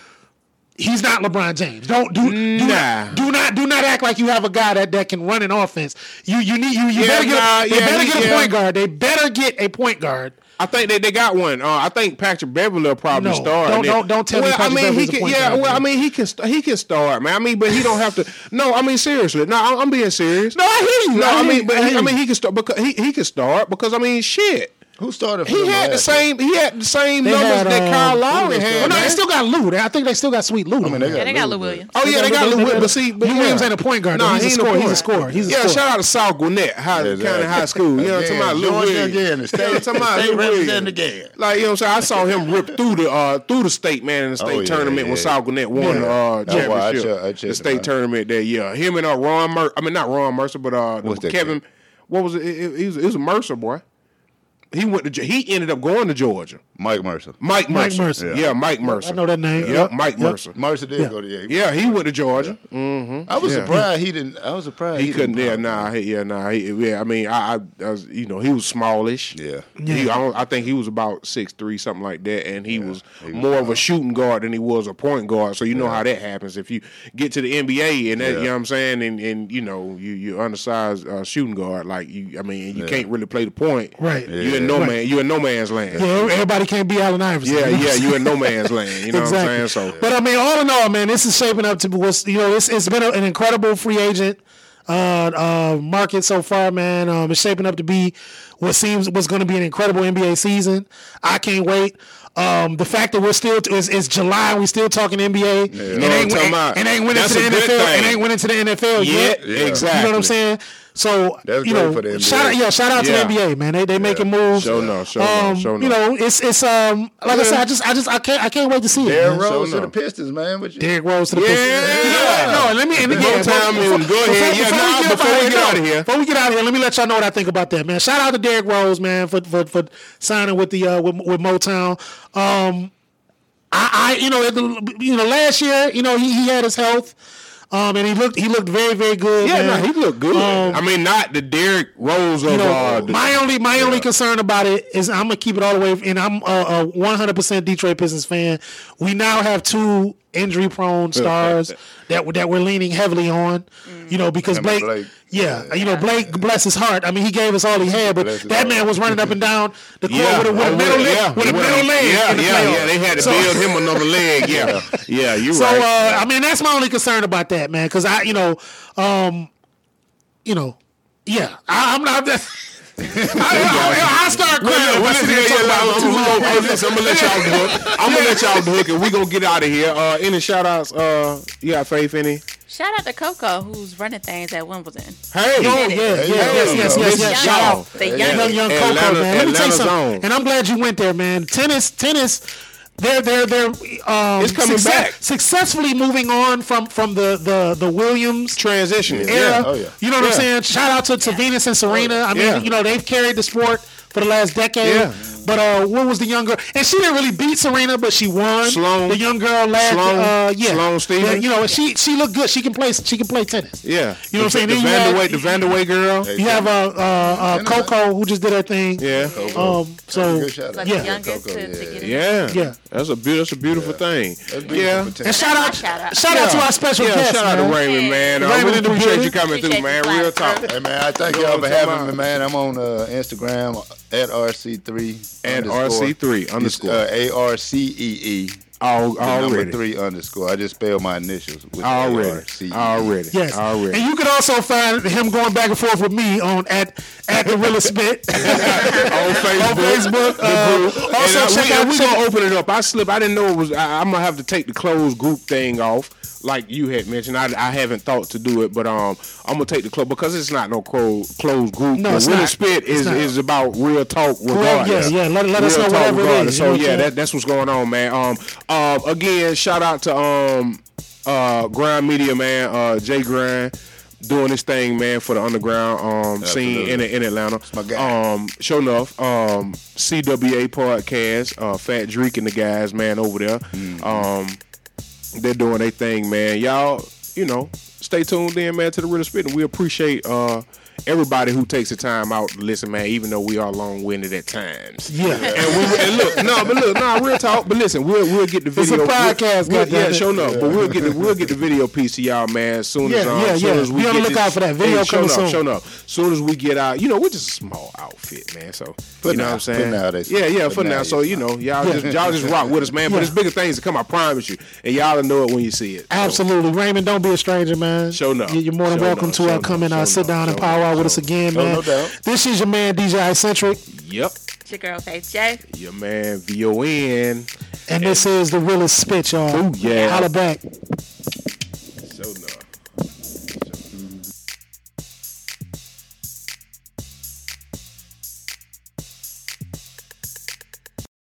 He's not LeBron James. Don't do do, Nah. not, do not do not act like you have a guy that, that can run an offense. You you need you you Yeah, better get nah, a, they yeah, better get a point guard. They better get a point guard. I think they, they got one. Uh, I think Patrick Beverley will probably No, start. don't- don't- don't tell me Patrick I mean, Beverley's he a can. Yeah, guard, well, I mean, he can. He can start, man. I mean, but he don't have to. No, I mean, seriously. No, I'm, I'm being serious. No, I hear you. No, I I, mean, you. but I he, I mean, he can start because he, he can start because I mean, shit. Who started for He them had the same. He had the same They numbers had, that uh, Kyle Lowry had. Well, no, they still got Lou. I think they still got Sweet Lou. I mean, they got Yeah, they got Lou Lou Williams. Oh yeah, they got Lou Williams, but see, Lou yeah. Williams ain't a point guard. Nah, though. he's a ain't scorer. He's a guard. scorer. He's a yeah, scorer. shout out to South Gwinnett High, Exactly. County High School. You know, what I'm talking about Lou Williams. again, state- talking about Lou Williams. again. Like you know, what I'm saying I saw him rip through the uh, through the state man in the state Oh, tournament when yeah. South Gwinnett won the uh, That's why I championship. check- I checked the state tournament that year. Him and uh, Ron Mer- I mean not Ron Mercer, but uh, Kevin. What was it? It, it, it was, was a Mercer boy. He went to he ended up going to Georgia. Mike Mercer. Mike Mike Mercer. Mercer. Yeah, Mike Mercer. I know that name. Yep, Yep. Mike Yep. Mercer. Mercer did Yeah. go to yeah. Yeah, he went to Georgia. I was Yeah. surprised he didn't. I was surprised He he, couldn't. Didn't Yeah, nah. He, yeah, nah. He, yeah, I mean, I, I, I was, you know, he was smallish. Yeah. He, I, don't, I think he was about six three, something like that, and he was he was more of a shooting guard than he was a point guard. So you know how that happens if you get to the NBA and that, Yeah. you know what I'm saying, and, and you know you you undersized uh, shooting guard like you. I mean, you Yeah. can't really play the point. Right. You in no Right. man. You in no man's land. Yeah, everybody can't be Allen Iverson. Yeah, You know yeah, you in no man's land. You know exactly. what I'm saying? So but I mean, all in all, man, this is shaping up to be what's you know, it's it's been an incredible free agent uh, uh, market so far, man. Um, it's shaping up to be what seems what's going to be an incredible NBA season. I can't wait. Um, the fact that we're still it's, it's July and we still talking NBA. You and know what I'm ain't, and, ain't winning to the NFL. And ain't winning to the NFL Yeah, yet. yeah. You know what. I'm saying? So That's you know, for the NBA. shout out, yeah, shout out Yeah. to the NBA, man. They they making moves. Show no, show no, um, show You know, it's it's um like I said, I just I just I can't I can't wait to see it. Derrick. Rose So to no. the Pistons, man. What you, Derrick Rose to the Yeah. Pistons. What? No, let me and again, Go time before- and go ahead. Yeah, nah, up before out we get out of here. Before we get out of here, let me let y'all know what I think about that, man. Shout out to Derrick Rose, man, for for, for signing with the uh, with, with Motown. Um, I, I you know the, you know last year you know he, he had his health. Um, and he looked he looked very very good. yeah, man. no, he looked good. Um, I mean, not the Derrick Rose of you know, uh, the, my only my only concern about it is I'm gonna keep it all the way, and I'm a, a 100% Detroit Pistons fan. We now have two injury prone stars that we- that we're leaning heavily on. You know, because Blake, Blake. yeah, you know, Blake bless his heart. I mean, he gave us all he had, but Bless his that heart. man was running up and down the court Yeah, with a, with a middle yeah, leg, with a yeah, middle leg. Yeah, in the yeah, yeah. They had to So- build him another leg. Yeah, yeah. You so right. uh, I mean, that's my only concern about that, man. Because I, you know, um, you know, yeah, I, I'm not. I, I, I start Well, crying. yeah, if I well, sit listen, there yeah, talking yeah, about I'm, I'm, I'm, listen, I'm gonna let y'all do it. I'm gonna let y'all do it, and we gonna get out of here. Uh, any shout outs? Uh, you got Faythe any? Shout out to Coco who's running things at Wimbledon. Hey, Oh, yeah, yeah, yes, yes, yes, yes, yes. Shout out. The Yeah. young, Young, young Coco, Atlanta- man. Let me tell you something. And I'm glad you went there, man. Tennis, tennis. They're they're they're um, It's coming back. successfully moving on from from the the the Williams transition era. Yeah. Oh, yeah. You know what Yeah. I'm saying? Shout out to, to Venus and Serena. I mean, you know, they've carried the sport for the last decade. Yeah. But uh, what was the young girl? And she didn't really beat Serena, but she won. Sloane. the young girl last. Sloane. Uh, yeah, Sloane Stephens. Yeah, you know, she she looked good. She can play. She can play tennis. Yeah. You know what I'm saying? The, Then Vandeweghe, the Vandeweghe girl. You have uh, uh, uh, Coco who just did her thing. Yeah. Um. So Good shout out. Like Yeah. youngest Coco, to, to yeah. Yeah. Yeah. That's a beautiful, that's a beautiful thing. Beautiful yeah. and shout out, Shout out. shout out to our special Yeah, guest, shout out man. to Raymond, man. Uh, Raymond we in the appreciate you coming through, man. Real talk. Hey man, I thank You know y'all for having me, man. I'm on uh, Instagram at RC3 And. RC3 underscore. Uh, A R C E E. Al- the Number Already. three underscore. I just spelled my initials. With Already. A-R-C-E-E. Already. Yes, Already. and you can also find him going back and forth with me on at at the real Spit on Facebook. on Facebook. Uh, also, and, uh, check we, out we check gonna open it up. I slip. I didn't know it was. I, I'm gonna have to take the closed group thing off, like you had mentioned. I, I haven't thought to do it, but um, I'm gonna take the club because it's not no closed closed group. No, The it's Really not. Spit It's is not. is about real talk yeah, regardless. yeah. Let- let us know whatever it regardless. is, you know So what yeah, that, that's what's going on, man. Um, um, again, shout out to um, uh, Grind Media, man. Uh, Jay Grind. Doing this thing, man, for the underground um, scene in, in Atlanta. my guy. Um, sure enough, um, CWA podcast, uh, Fat Drake and the guys, man, over there. Mm-hmm. Um, they're doing their thing, man. Y'all, you know, stay tuned in, man, to the real spit, and we appreciate uh everybody who takes the time out to listen, man. Even though we are long winded at times. Yeah. And we and look, no, but look, no, real talk. But listen, we'll we'll get the It's a video. podcast, we'll, goddamn yeah, it. sure enough. But we'll get the we'll get the video piece to y'all, man. As soon as Yeah, um, yeah, soon yeah. as we Be on the get lookout for that. Video Hey, coming enough, soon. Sure enough. Soon as we get out, you know, we're just a small outfit, man. So For you know now. what I'm saying? For now, they- yeah, yeah, for for now, now. So you know, y'all just y'all just rock with us, man. But Yeah. it's bigger things to come. I promise you, and y'all will know it when you see it. Absolutely, Raymond. Don't be a stranger, man. Show enough. You- You're more than welcome to Show uh, come and uh, sit down and Show power enough. out with us again, man. no doubt. This is your man DJ iCentric, Yep. It's your girl Faythe J. Your man V O N. and this is the realest spit, y'all. Ooh, yeah. Holla back. Show enough.